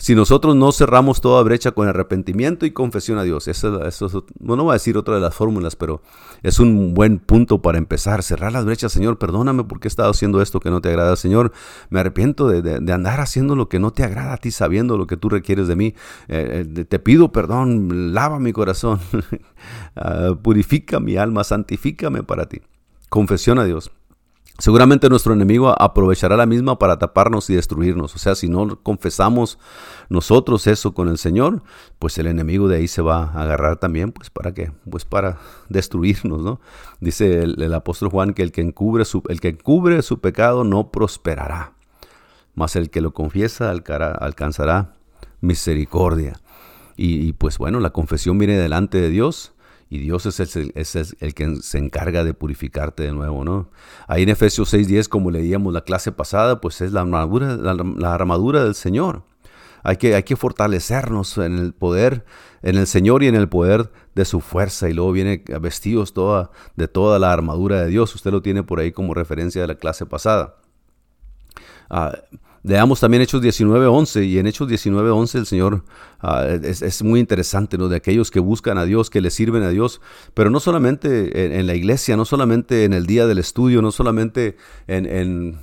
Si nosotros no cerramos toda brecha con arrepentimiento y confesión a Dios, eso, eso no voy a decir otra de las fórmulas, pero es un buen punto para empezar. Cerrar las brechas, Señor, perdóname porque he estado haciendo esto que no te agrada, Señor. Me arrepiento de, andar haciendo lo que no te agrada a ti, sabiendo lo que tú requieres de mí. Eh, eh, te pido perdón, lava mi corazón, ah, purifica mi alma, santifícame para ti. Confesión a Dios. Seguramente nuestro enemigo aprovechará la misma para taparnos y destruirnos. O sea, si no confesamos nosotros eso con el Señor, pues el enemigo de ahí se va a agarrar también, pues para qué? Pues para destruirnos, ¿no? Dice el, apóstol Juan que el que, encubre su, el que encubre su pecado no prosperará, mas el que lo confiesa alcanzará misericordia. Y, y pues bueno, la confesión viene delante de Dios y Dios es el, que se encarga de purificarte de nuevo, ¿no? Ahí en Efesios 6.10, como leíamos la clase pasada, pues es la armadura, la, armadura del Señor. Hay que, fortalecernos en el poder, en el Señor y en el poder de su fuerza. Y luego viene vestidos de toda la armadura de Dios. Usted lo tiene por ahí como referencia de la clase pasada. Ah, Leamos también Hechos 19:11 y en Hechos 19:11 el Señor ah, es, muy interesante, ¿no? De aquellos que buscan a Dios, que le sirven a Dios, pero no solamente en, la iglesia, no solamente en el día del estudio, no solamente en, en,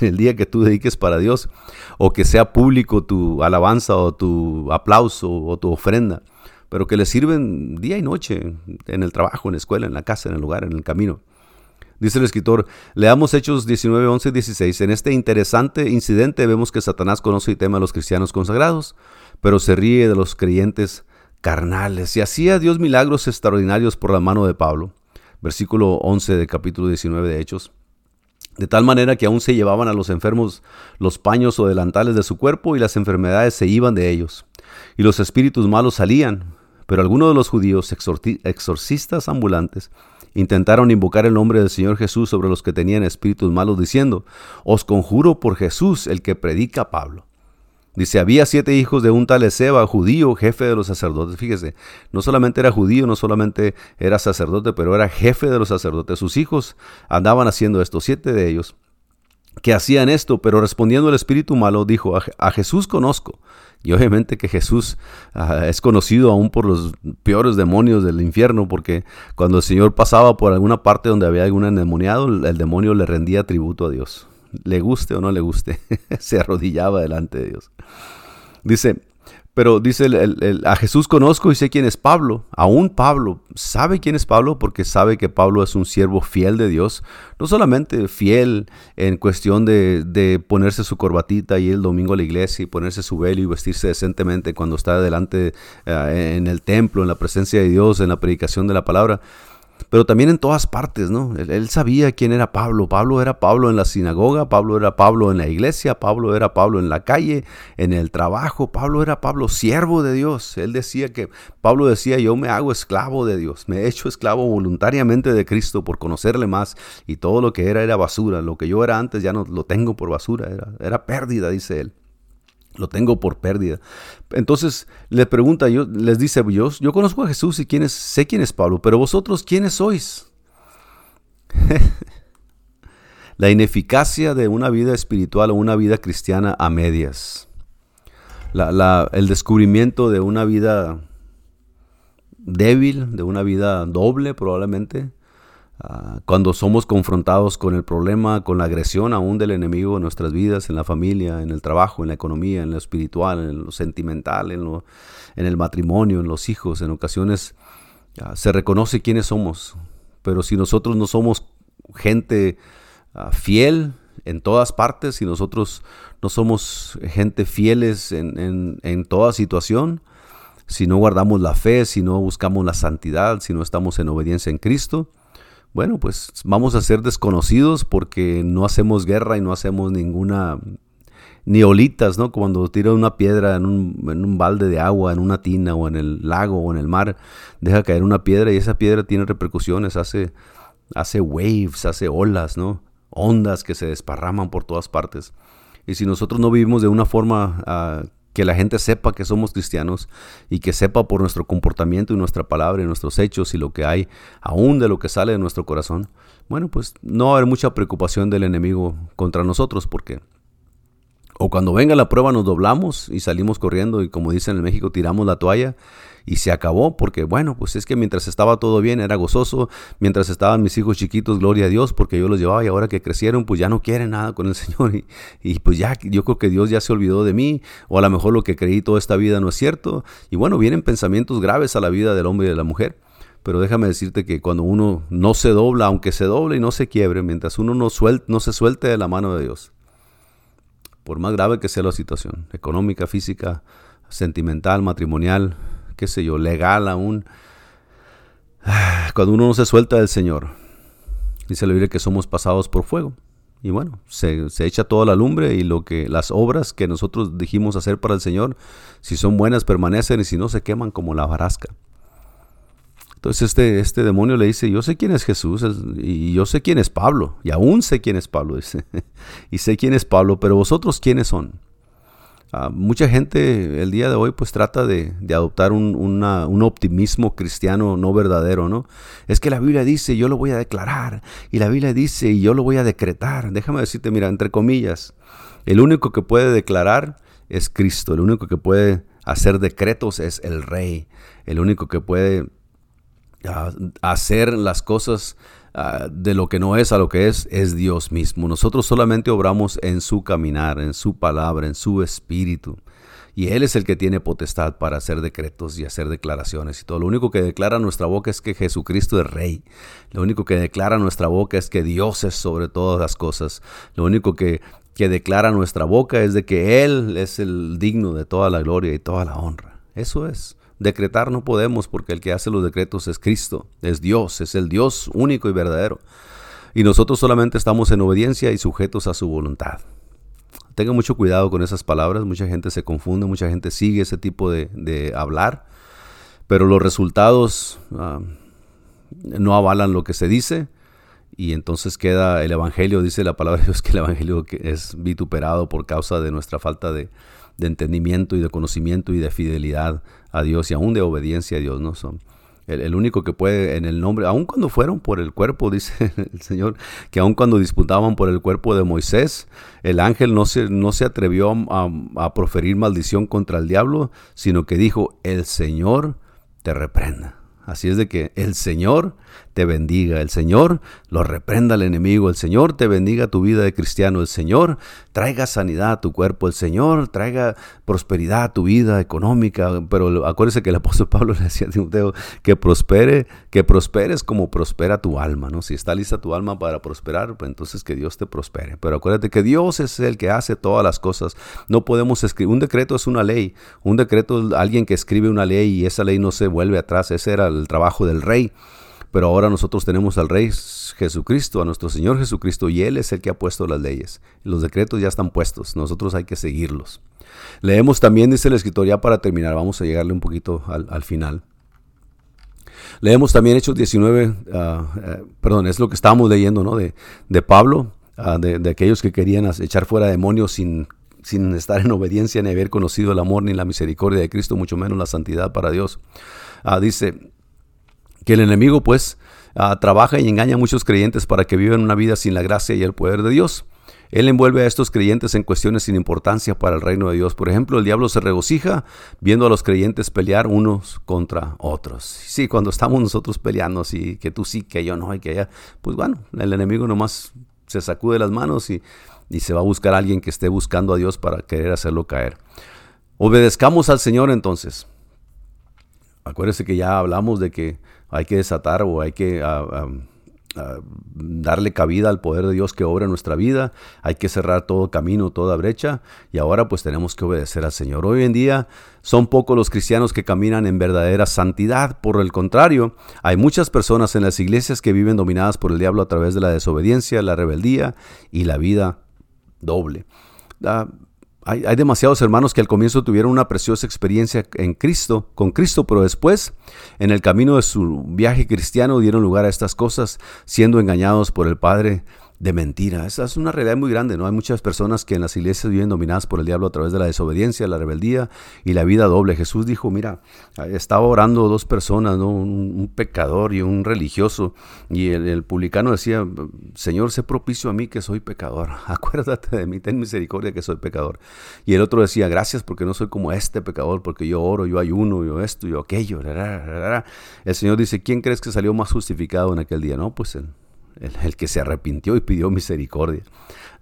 el día que tú dediques para Dios o que sea público tu alabanza o tu aplauso o tu ofrenda, pero que le sirven día y noche en el trabajo, en la escuela, en la casa, en el lugar, en el camino. Dice el escritor, leamos Hechos 19, 11 y 16. En este interesante incidente vemos que Satanás conoce y teme a los cristianos consagrados, pero se ríe de los creyentes carnales. Y hacía Dios milagros extraordinarios por la mano de Pablo. Versículo 11 del capítulo 19 de Hechos. De tal manera que aún se llevaban a los enfermos los paños o delantales de su cuerpo y las enfermedades se iban de ellos. Y los espíritus malos salían. Pero algunos de los judíos, exorcistas ambulantes, intentaron invocar el nombre del Señor Jesús sobre los que tenían espíritus malos, diciendo, os conjuro por Jesús, el que predica Pablo. Dice, había siete hijos de un tal Ezeba, judío, jefe de los sacerdotes. Fíjese, no solamente era judío, no solamente era sacerdote, pero era jefe de los sacerdotes. Sus hijos andaban haciendo esto, siete de ellos, que hacían esto, pero respondiendo el espíritu malo, dijo, a Jesús conozco y obviamente que Jesús ah, es conocido aún por los peores demonios del infierno, porque cuando el Señor pasaba por alguna parte donde había algún endemoniado, el, demonio le rendía tributo a Dios. Le guste o no le guste, se arrodillaba delante de Dios. Dice, Pero dice, a Jesús conozco y sé quién es Pablo. Aún Pablo sabe quién es Pablo porque sabe que Pablo es un siervo fiel de Dios. No solamente fiel en cuestión de, ponerse su corbatita y el domingo a la iglesia y ponerse su velo y vestirse decentemente cuando está delante eh, en el templo, en la presencia de Dios, en la predicación de la palabra pero también en todas partes, ¿no? Él, sabía quién era Pablo. Pablo era Pablo en la sinagoga, Pablo era Pablo en la iglesia, Pablo era Pablo en la calle, en el trabajo, Pablo era Pablo siervo de Dios. Él decía que, Pablo decía, yo me hago esclavo de Dios, me he hecho esclavo voluntariamente de Cristo por conocerle más y todo lo que era era basura. Lo que yo era antes ya no lo tengo por basura, era, era pérdida, dice él lo tengo por pérdida. Entonces le pregunta, yo, les dice, yo, yo conozco a Jesús y quién sé quién es Pablo, pero vosotros, ¿quiénes sois? la ineficacia de una vida espiritual o una vida cristiana a medias. el descubrimiento de una vida débil, de una vida doble probablemente, Ah, cuando somos confrontados con el problema, con la agresión aún del enemigo en nuestras vidas, en la familia, en el trabajo, en la economía, en lo espiritual, en lo sentimental, en, lo, en el matrimonio, en los hijos, en ocasiones ah, se reconoce quiénes somos. Pero si nosotros no somos gente ah, fiel en todas partes, si nosotros no somos gente fieles en, en, en toda situación, si no guardamos la fe, si no buscamos la santidad, si no estamos en obediencia en Cristo, bueno, pues vamos a ser desconocidos porque no hacemos guerra y no hacemos ninguna ni olitas, ¿no? Cuando tira una piedra en un, en un, balde de agua, en una tina o en el lago o en el mar, deja caer una piedra y esa piedra tiene repercusiones, hace, hace waves, hace olas, ¿no? Ondas que se desparraman por todas partes. Y si nosotros no vivimos de una forma uh, que la gente sepa que somos cristianos y que sepa por nuestro comportamiento y nuestra palabra y nuestros hechos y lo que hay aún de lo que sale de nuestro corazón, bueno, pues no va a haber mucha preocupación del enemigo contra nosotros porque o cuando venga la prueba nos doblamos y salimos corriendo y como dicen en México tiramos la toalla y se acabó porque bueno, pues es que mientras estaba todo bien era gozoso, mientras estaban mis hijos chiquitos, gloria a Dios porque yo los llevaba y ahora que crecieron pues ya no quieren nada con el Señor y, y pues ya yo creo que Dios ya se olvidó de mí o a lo mejor lo que creí toda esta vida no es cierto y bueno, vienen pensamientos graves a la vida del hombre y de la mujer. Pero déjame decirte que cuando uno no se dobla, aunque se doble y no se quiebre, mientras uno no, no se suelte de la mano de Dios, por más grave que sea la situación, económica, física, sentimental, matrimonial, qué sé yo, legal aún, cuando uno no se suelta del Señor, dice la Biblia que somos pasados por fuego. Y bueno, se, se, echa toda la lumbre y lo que las obras que nosotros dijimos hacer para el Señor, si son buenas permanecen y si no se queman como la barasca. Entonces este, este demonio le dice, yo sé quién es Jesús y yo sé quién es Pablo, y aún sé quién es Pablo, y sé quién es Pablo, pero vosotros quiénes son. Ah, mucha gente el día de hoy pues trata de, adoptar un, un, optimismo cristiano no verdadero, ¿no? Es que la Biblia dice, yo lo voy a declarar, y la Biblia dice, y yo lo voy a decretar. Déjame decirte, mira, entre comillas, el único que puede declarar es Cristo, el único que puede hacer decretos es el Rey, el único que puede hacer las cosas ah, de lo que no es a lo que es, es Dios mismo. Nosotros solamente obramos en su caminar, en su palabra, en su espíritu. Y Él es el que tiene potestad para hacer decretos y hacer declaraciones y todo. Lo único que declara nuestra boca es que Jesucristo es Rey. Lo único que declara nuestra boca es que Dios es sobre todas las cosas. Lo único que, que declara nuestra boca es de que Él es el digno de toda la gloria y toda la honra. Eso es. Decretar no podemos porque el que hace los decretos es Cristo, es Dios, es el Dios único y verdadero. Y nosotros solamente estamos en obediencia y sujetos a su voluntad. Tenga mucho cuidado con esas palabras, mucha gente se confunde, mucha gente sigue ese tipo de, hablar, pero los resultados ah, no avalan lo que se dice y entonces queda el Evangelio, dice la palabra de Dios que el Evangelio es vituperado por causa de nuestra falta de, entendimiento y de conocimiento y de fidelidad a Dios y aún de obediencia a Dios, ¿no? Son el, único que puede en el nombre, aun cuando fueron por el cuerpo, dice el Señor, que aun cuando disputaban por el cuerpo de Moisés, el ángel no se, no se atrevió a, a proferir maldición contra el diablo, sino que dijo, el Señor te reprenda. Así es de que el Señor te bendiga, el Señor lo reprenda al enemigo, el Señor te bendiga tu vida de cristiano, el Señor traiga sanidad a tu cuerpo, el Señor traiga prosperidad a tu vida económica. Pero acuérdese que el apóstol Pablo le decía a Timoteo que prospere, que prosperes como prospera tu alma, ¿no? Si está lista tu alma para prosperar, pues entonces que Dios te prospere. Pero acuérdate que Dios es el que hace todas las cosas. No podemos escribir, un decreto es una ley, un decreto es alguien que escribe una ley y esa ley no se vuelve atrás, ese era el trabajo del rey. Pero ahora nosotros tenemos al Rey Jesucristo, a nuestro Señor Jesucristo, y Él es el que ha puesto las leyes. Los decretos ya están puestos, nosotros hay que seguirlos. Leemos también, dice la escritor, ya para terminar, vamos a llegarle un poquito al, final. Leemos también Hechos 19, ah, eh, perdón, es lo que estábamos leyendo, ¿no? De, de Pablo, ah, de, aquellos que querían echar fuera demonios sin, sin estar en obediencia ni haber conocido el amor ni la misericordia de Cristo, mucho menos la santidad para Dios. Ah, dice, que el enemigo pues ah, trabaja y engaña a muchos creyentes para que vivan una vida sin la gracia y el poder de Dios. Él envuelve a estos creyentes en cuestiones sin importancia para el reino de Dios. Por ejemplo, el diablo se regocija viendo a los creyentes pelear unos contra otros. Sí, cuando estamos nosotros peleando, sí, que tú sí, que yo no, y que ella, pues bueno, el enemigo nomás se sacude las manos y, y se va a buscar a alguien que esté buscando a Dios para querer hacerlo caer. Obedezcamos al Señor entonces. Acuérdese que ya hablamos de que hay que desatar o hay que ah, ah, ah, darle cabida al poder de Dios que obra en nuestra vida, hay que cerrar todo camino, toda brecha y ahora pues tenemos que obedecer al Señor. Hoy en día son pocos los cristianos que caminan en verdadera santidad, por el contrario, hay muchas personas en las iglesias que viven dominadas por el diablo a través de la desobediencia, la rebeldía y la vida doble. Hay, demasiados hermanos que al comienzo tuvieron una preciosa experiencia en Cristo, con Cristo, pero después, en el camino de su viaje cristiano, dieron lugar a estas cosas, siendo engañados por el Padre de mentira. Esa es una realidad muy grande, ¿no? Hay muchas personas que en las iglesias viven dominadas por el diablo a través de la desobediencia, la rebeldía y la vida doble. Jesús dijo, mira, estaba orando dos personas, ¿no? Un, pecador y un religioso. Y el, publicano decía, Señor, sé propicio a mí que soy pecador. Acuérdate de mí, ten misericordia que soy pecador. Y el otro decía, gracias porque no soy como este pecador, porque yo oro, yo ayuno, yo esto, yo aquello. El Señor dice, ¿quién crees que salió más justificado en aquel día? No, pues él el, que se arrepintió y pidió misericordia.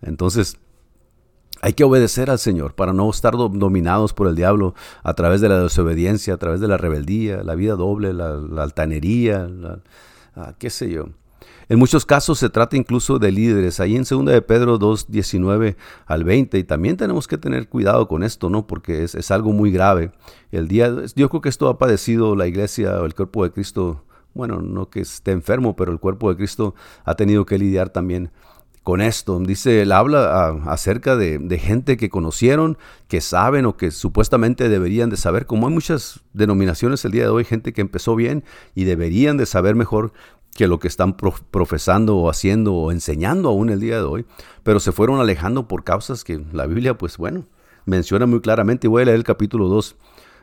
Entonces, hay que obedecer al Señor para no estar dominados por el diablo a través de la desobediencia, a través de la rebeldía, la vida doble, la, altanería, ah, qué sé yo. En muchos casos se trata incluso de líderes. Ahí en 2 de Pedro 2, 19 al 20. Y también tenemos que tener cuidado con esto, ¿no? Porque es, es algo muy grave. El día, yo creo que esto ha padecido la iglesia o el cuerpo de Cristo bueno, no que esté enfermo, pero el cuerpo de Cristo ha tenido que lidiar también con esto. Dice, él habla ah, acerca de, gente que conocieron, que saben o que supuestamente deberían de saber, como hay muchas denominaciones el día de hoy, gente que empezó bien y deberían de saber mejor que lo que están profesando o haciendo o enseñando aún el día de hoy, pero se fueron alejando por causas que la Biblia, pues bueno, menciona muy claramente. Voy a leer el capítulo 2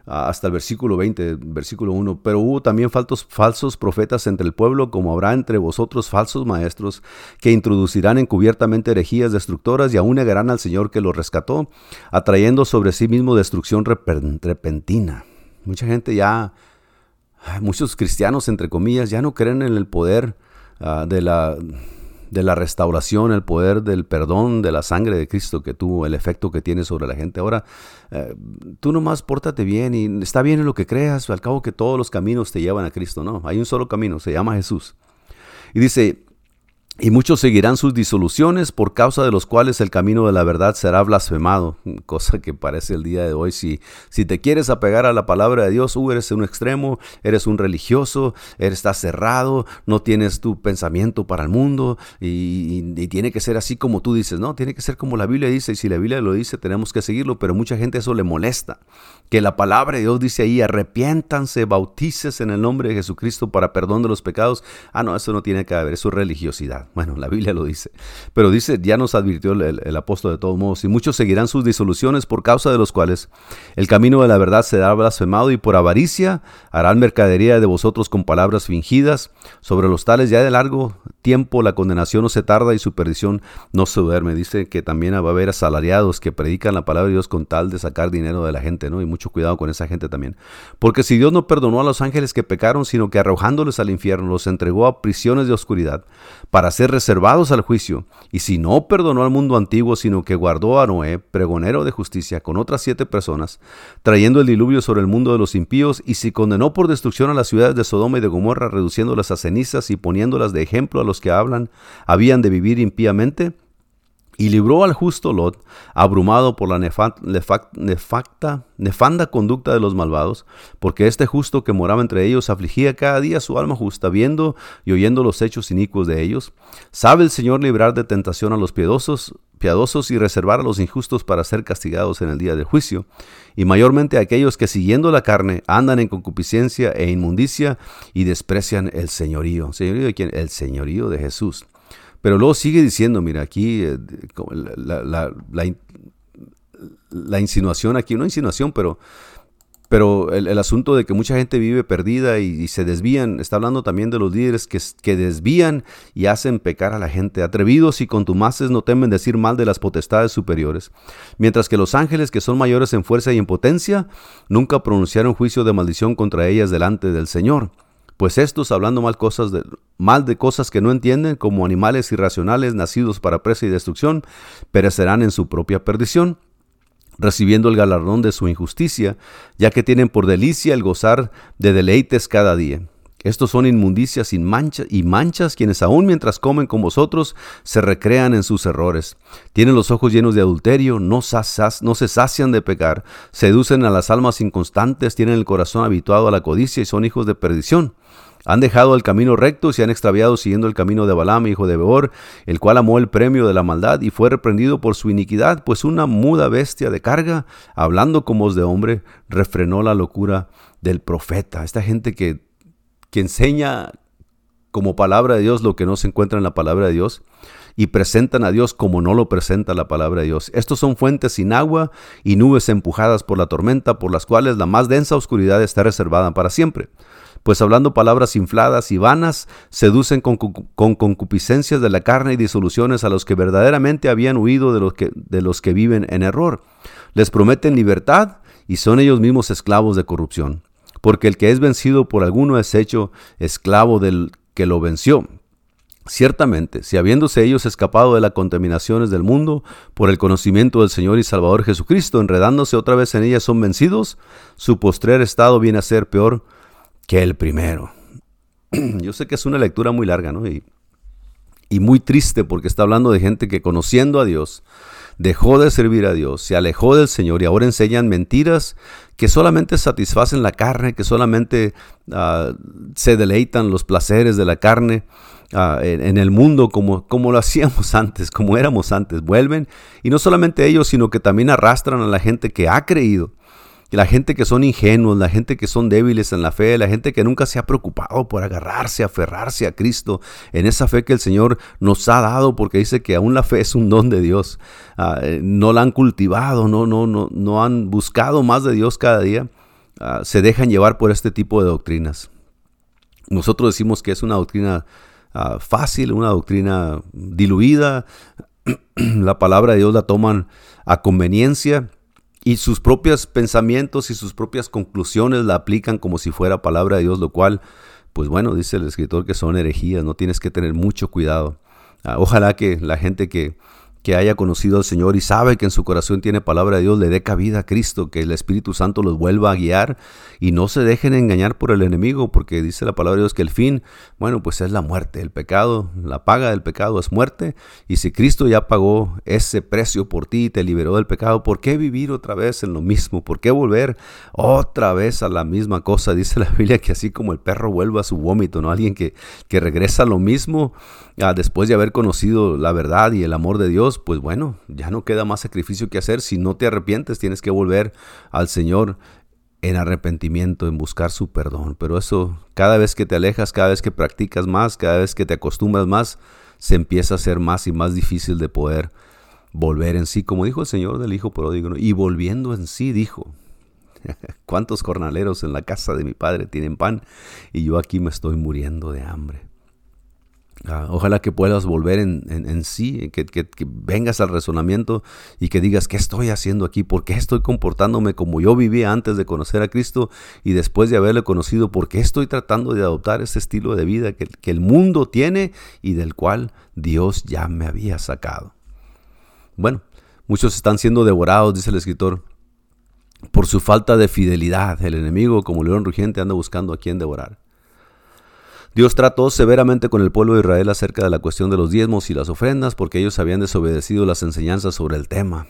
hasta el versículo 20, versículo 1. Pero hubo también faltos, falsos profetas entre el pueblo, como habrá entre vosotros falsos maestros, que introducirán encubiertamente herejías destructoras y aún negarán al Señor que los rescató, atrayendo sobre sí mismo destrucción repentina. Mucha gente ya, muchos cristianos, entre comillas, ya no creen en el poder ah, de la de la restauración, el poder del perdón de la sangre de Cristo que tuvo, el efecto que tiene sobre la gente. Ahora, eh, tú nomás pórtate bien y está bien en lo que creas, al cabo que todos los caminos te llevan a Cristo. No, hay un solo camino, se llama Jesús. Y dice, y muchos seguirán sus disoluciones por causa de los cuales el camino de la verdad será blasfemado, cosa que parece el día de hoy. Si, si te quieres apegar a la palabra de Dios, uh, eres un extremo, eres un religioso, eres, estás cerrado, no tienes tu pensamiento para el mundo y, tiene que ser así como tú dices, no, tiene que ser como la Biblia dice y si la Biblia lo dice tenemos que seguirlo, pero mucha gente eso le molesta. Que la palabra de Dios dice ahí, arrepiéntanse, bautícese en el nombre de Jesucristo para perdón de los pecados. Ah, no, eso no tiene que haber, eso es religiosidad. Bueno, la Biblia lo dice. Pero dice, ya nos advirtió el, apóstol de todos modos, y muchos seguirán sus disoluciones por causa de los cuales el camino de la verdad será blasfemado y por avaricia harán mercadería de vosotros con palabras fingidas. Sobre los tales ya de largo tiempo la condenación no se tarda y su perdición no se duerme. Dice que también va a haber asalariados que predican la palabra de Dios con tal de sacar dinero de la gente, ¿no? Y mucho cuidado con esa gente también. Porque si Dios no perdonó a los ángeles que pecaron, sino que arrojándoles al infierno los entregó a prisiones de oscuridad para ser reservados al juicio, y si no perdonó al mundo antiguo, sino que guardó a Noé, pregonero de justicia, con otras siete personas, trayendo el diluvio sobre el mundo de los impíos, y si condenó por destrucción a las ciudades de Sodoma y de Gomorra, reduciéndolas a cenizas y poniéndolas de ejemplo a los que hablan, habían de vivir impíamente, y libró al justo Lot, abrumado por la nefacta, nefanda conducta de los malvados, porque este justo que moraba entre ellos afligía cada día su alma justa, viendo y oyendo los hechos inicuos de ellos. ¿Sabe el Señor librar de tentación a los piadosos, piadosos y reservar a los injustos para ser castigados en el día del juicio? Y mayormente a aquellos que siguiendo la carne andan en concupiscencia e inmundicia y desprecian el señorío. ¿Señorío de quién? El señorío de Jesús. Pero luego sigue diciendo, mira, aquí eh, la, insinuación, aquí no insinuación, pero, pero el, asunto de que mucha gente vive perdida y, se desvían, está hablando también de los líderes que, que, desvían y hacen pecar a la gente. Atrevidos y contumaces no temen decir mal de las potestades superiores, mientras que los ángeles que son mayores en fuerza y en potencia nunca pronunciaron juicio de maldición contra ellas delante del Señor. Pues estos, hablando mal, cosas mal de cosas que no entienden, como animales irracionales nacidos para presa y destrucción, perecerán en su propia perdición, recibiendo el galardón de su injusticia, ya que tienen por delicia el gozar de deleites cada día. Estos son inmundicias sin mancha y manchas quienes aun mientras comen con vosotros se recrean en sus errores. Tienen los ojos llenos de adulterio, no, no, se sacian de pecar, seducen a las almas inconstantes, tienen el corazón habituado a la codicia y son hijos de perdición. Han dejado el camino recto y se han extraviado siguiendo el camino de Balaam, hijo de Beor, el cual amó el premio de la maldad y fue reprendido por su iniquidad, pues una muda bestia de carga, hablando como voz de hombre, refrenó la locura del profeta. Esta gente que que enseña como palabra de Dios lo que no se encuentra en la palabra de Dios y presentan a Dios como no lo presenta la palabra de Dios. Estos son fuentes sin agua y nubes empujadas por la tormenta, por las cuales la más densa oscuridad está reservada para siempre. Pues hablando palabras infladas y vanas, seducen con, concupiscencias de la carne y disoluciones a los que verdaderamente habían huido de los que, de los que viven en error. Les prometen libertad y son ellos mismos esclavos de corrupción porque el que es vencido por alguno es hecho esclavo del que lo venció. Ciertamente, si habiéndose ellos escapado de las contaminaciones del mundo por el conocimiento del Señor y Salvador Jesucristo, enredándose otra vez en ellas son vencidos, su postrer estado viene a ser peor que el primero. Yo sé que es una lectura muy larga, ¿no? Y, y muy triste porque está hablando de gente que conociendo a Dios, dejó de servir a Dios, se alejó del Señor y ahora enseñan mentiras que solamente satisfacen la carne, que solamente ah, se deleitan los placeres de la carne. Ah, en, el mundo como, como lo hacíamos antes, como éramos antes. Vuelven y no solamente ellos, sino que también arrastran a la gente que ha creído la gente que son ingenuos, la gente que son débiles en la fe, la gente que nunca se ha preocupado por agarrarse, aferrarse a Cristo, en esa fe que el Señor nos ha dado, porque dice que aún la fe es un don de Dios. Ah, eh, no la han cultivado, no, no, no, no han buscado más de Dios cada día. Ah, se dejan llevar por este tipo de doctrinas. Nosotros decimos que es una doctrina ah, fácil, una doctrina diluida. la palabra de Dios la toman a conveniencia y sus propios pensamientos y sus propias conclusiones la aplican como si fuera palabra de Dios, lo cual, pues bueno, dice el escritor que son herejías, no tienes que tener mucho cuidado. Ah, ojalá que la gente que, que haya conocido al Señor y sabe que en su corazón tiene palabra de Dios, le dé cabida a Cristo, que el Espíritu Santo los vuelva a guiar y no se dejen engañar por el enemigo, porque dice la palabra de Dios que el fin, bueno, pues es la muerte, el pecado, la paga del pecado es muerte, y si Cristo ya pagó ese precio por ti y te liberó del pecado, ¿por qué vivir otra vez en lo mismo? ¿Por qué volver otra vez a la misma cosa? Dice la Biblia que así como el perro vuelve a su vómito, ¿no? Alguien que, que regresa a lo mismo después de haber conocido la verdad y el amor de Dios, pues bueno, ya no queda más sacrificio que hacer. Si no te arrepientes, tienes que volver al Señor en arrepentimiento, en buscar su perdón. Pero eso, cada vez que te alejas, cada vez que practicas más, cada vez que te acostumbras más, se empieza a hacer más y más difícil de poder volver en sí, como dijo el Señor del Hijo pródigo, y volviendo en sí dijo, ¿cuántos jornaleros en la casa de mi padre tienen pan y yo aquí me estoy muriendo de hambre? Ah, ojalá que puedas volver en, sí, que, vengas al razonamiento y que digas, ¿qué estoy haciendo aquí? ¿Por qué estoy comportándome como yo vivía antes de conocer a Cristo y después de haberle conocido? ¿Por qué estoy tratando de adoptar ese estilo de vida que, que el mundo tiene y del cual Dios ya me había sacado? Bueno, muchos están siendo devorados, dice el escritor, por su falta de fidelidad. El enemigo, como león rugiente, anda buscando a quien devorar. Dios trató severamente con el pueblo de Israel acerca de la cuestión de los diezmos y las ofrendas porque ellos habían desobedecido las enseñanzas sobre el tema.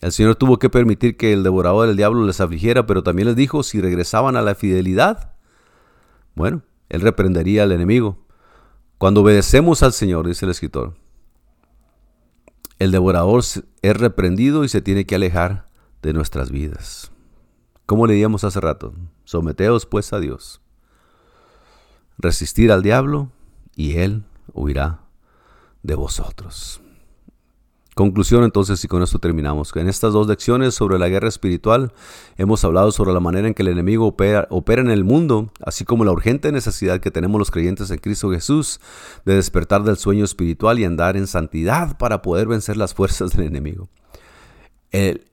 El Señor tuvo que permitir que el devorador del diablo les afligiera, pero también les dijo si regresaban a la fidelidad, bueno, Él reprendería al enemigo. Cuando obedecemos al Señor, dice el escritor, el devorador es reprendido y se tiene que alejar de nuestras vidas. Como leíamos hace rato, someteos pues a Dios resistir al diablo y él huirá de vosotros. Conclusión entonces, y con esto terminamos. En estas dos lecciones sobre la guerra espiritual hemos hablado sobre la manera en que el enemigo opera, opera, en el mundo, así como la urgente necesidad que tenemos los creyentes en Cristo Jesús de despertar del sueño espiritual y andar en santidad para poder vencer las fuerzas del enemigo. El,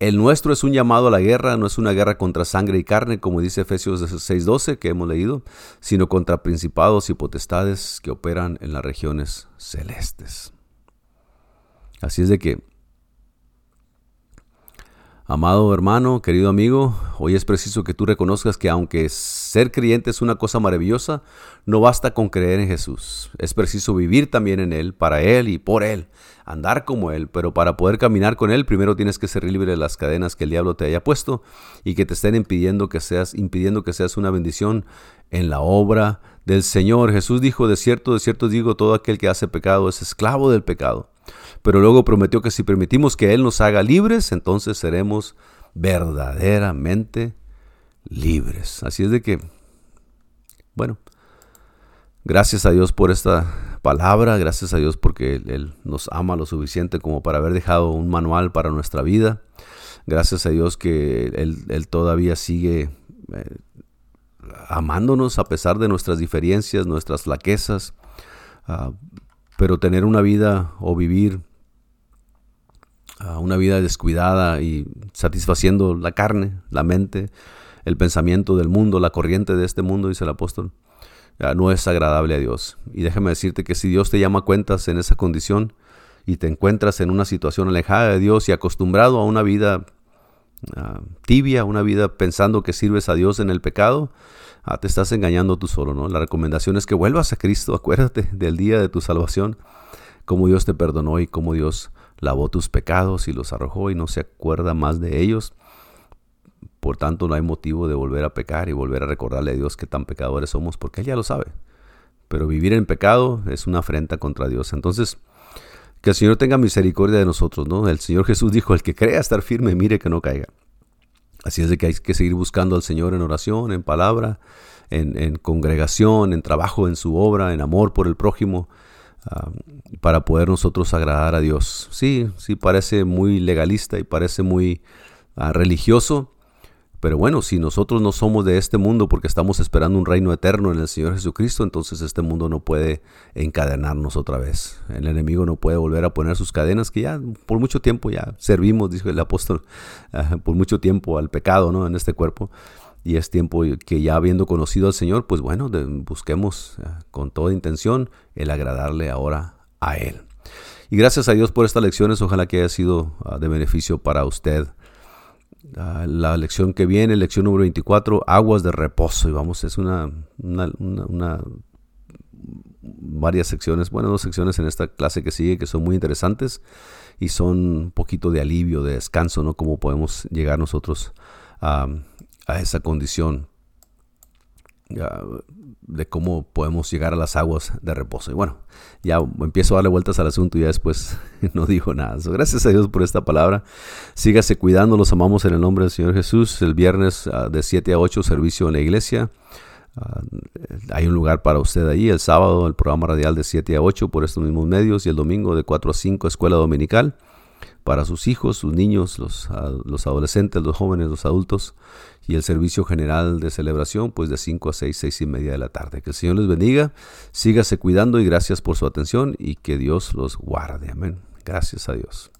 el nuestro es un llamado a la guerra, no es una guerra contra sangre y carne, como dice Efesios 6:12 que hemos leído, sino contra principados y potestades que operan en las regiones celestes. Así es de que, amado hermano, querido amigo, hoy es preciso que tú reconozcas que aunque ser creyente es una cosa maravillosa, no basta con creer en Jesús. Es preciso vivir también en Él, para Él y por Él andar como Él, pero para poder caminar con Él, primero tienes que ser libre de las cadenas que el diablo te haya puesto y que te estén impidiendo que seas, impidiendo que seas una bendición en la obra del Señor. Jesús dijo, de cierto, de cierto digo, todo aquel que hace pecado es esclavo del pecado. Pero luego prometió que si permitimos que Él nos haga libres, entonces seremos verdaderamente libres. Así es de que, bueno, gracias a Dios por esta palabra, gracias a Dios porque Él, nos ama lo suficiente como para haber dejado un manual para nuestra vida. Gracias a Dios que Él, todavía sigue eh, amándonos a pesar de nuestras diferencias, nuestras flaquezas. Ah, pero tener una vida o vivir ah, una vida descuidada y satisfaciendo la carne, la mente, el pensamiento del mundo, la corriente de este mundo, dice el apóstol, no es agradable a Dios. Y déjame decirte que si Dios te llama cuentas en esa condición y te encuentras en una situación alejada de Dios y acostumbrado a una vida ah, tibia, una vida pensando que sirves a Dios en el pecado, ah, te estás engañando tú solo, ¿no? La recomendación es que vuelvas a Cristo, acuérdate del día de tu salvación, cómo Dios te perdonó y cómo Dios lavó tus pecados y los arrojó y no se acuerda más de ellos. Por tanto, no hay motivo de volver a pecar y volver a recordarle a Dios que tan pecadores somos, porque Él ya lo sabe. Pero vivir en pecado es una afrenta contra Dios. Entonces, que el Señor tenga misericordia de nosotros, ¿no? El Señor Jesús dijo, el que crea estar firme, mire que no caiga. Así es de que hay que seguir buscando al Señor en oración, en palabra, en, congregación, en trabajo, en su obra, en amor por el prójimo, para poder nosotros agradar a Dios. Sí, sí parece muy legalista y parece muy ah, religioso, pero bueno, si nosotros no somos de este mundo porque estamos esperando un reino eterno en el Señor Jesucristo, entonces este mundo no puede encadenarnos otra vez. El enemigo no puede volver a poner sus cadenas que ya por mucho tiempo ya servimos, dijo el apóstol, ah, por mucho tiempo al pecado ¿no? en este cuerpo. Y es tiempo que ya habiendo conocido al Señor, pues bueno, busquemos ah, con toda intención el agradarle ahora a Él. Y gracias a Dios por estas lecciones, ojalá que haya sido ah, de beneficio para usted la lección que viene, lección número 24, aguas de reposo. Y vamos, es una, varias secciones, bueno, dos secciones en esta clase que sigue que son muy interesantes y son un poquito de alivio, de descanso, ¿no? Cómo podemos llegar nosotros a, a esa condición de cómo podemos llegar a las aguas de reposo. Y bueno, ya empiezo a darle vueltas al asunto y ya después no digo nada. gracias a Dios por esta palabra. Sígase cuidando, los amamos en el nombre del Señor Jesús. El viernes ah, de 7 a 8 servicio en la iglesia. Ah, hay un lugar para usted ahí. El sábado el programa radial de 7 a 8 por estos mismos medios y el domingo de 4 a 5 escuela dominical para sus hijos, sus niños, los, los adolescentes, los jóvenes, los adultos y el servicio general de celebración pues de 5 a 6, 6 y media de la tarde. Que el Señor les bendiga, sígase cuidando y gracias por su atención y que Dios los guarde. Amén. Gracias a Dios.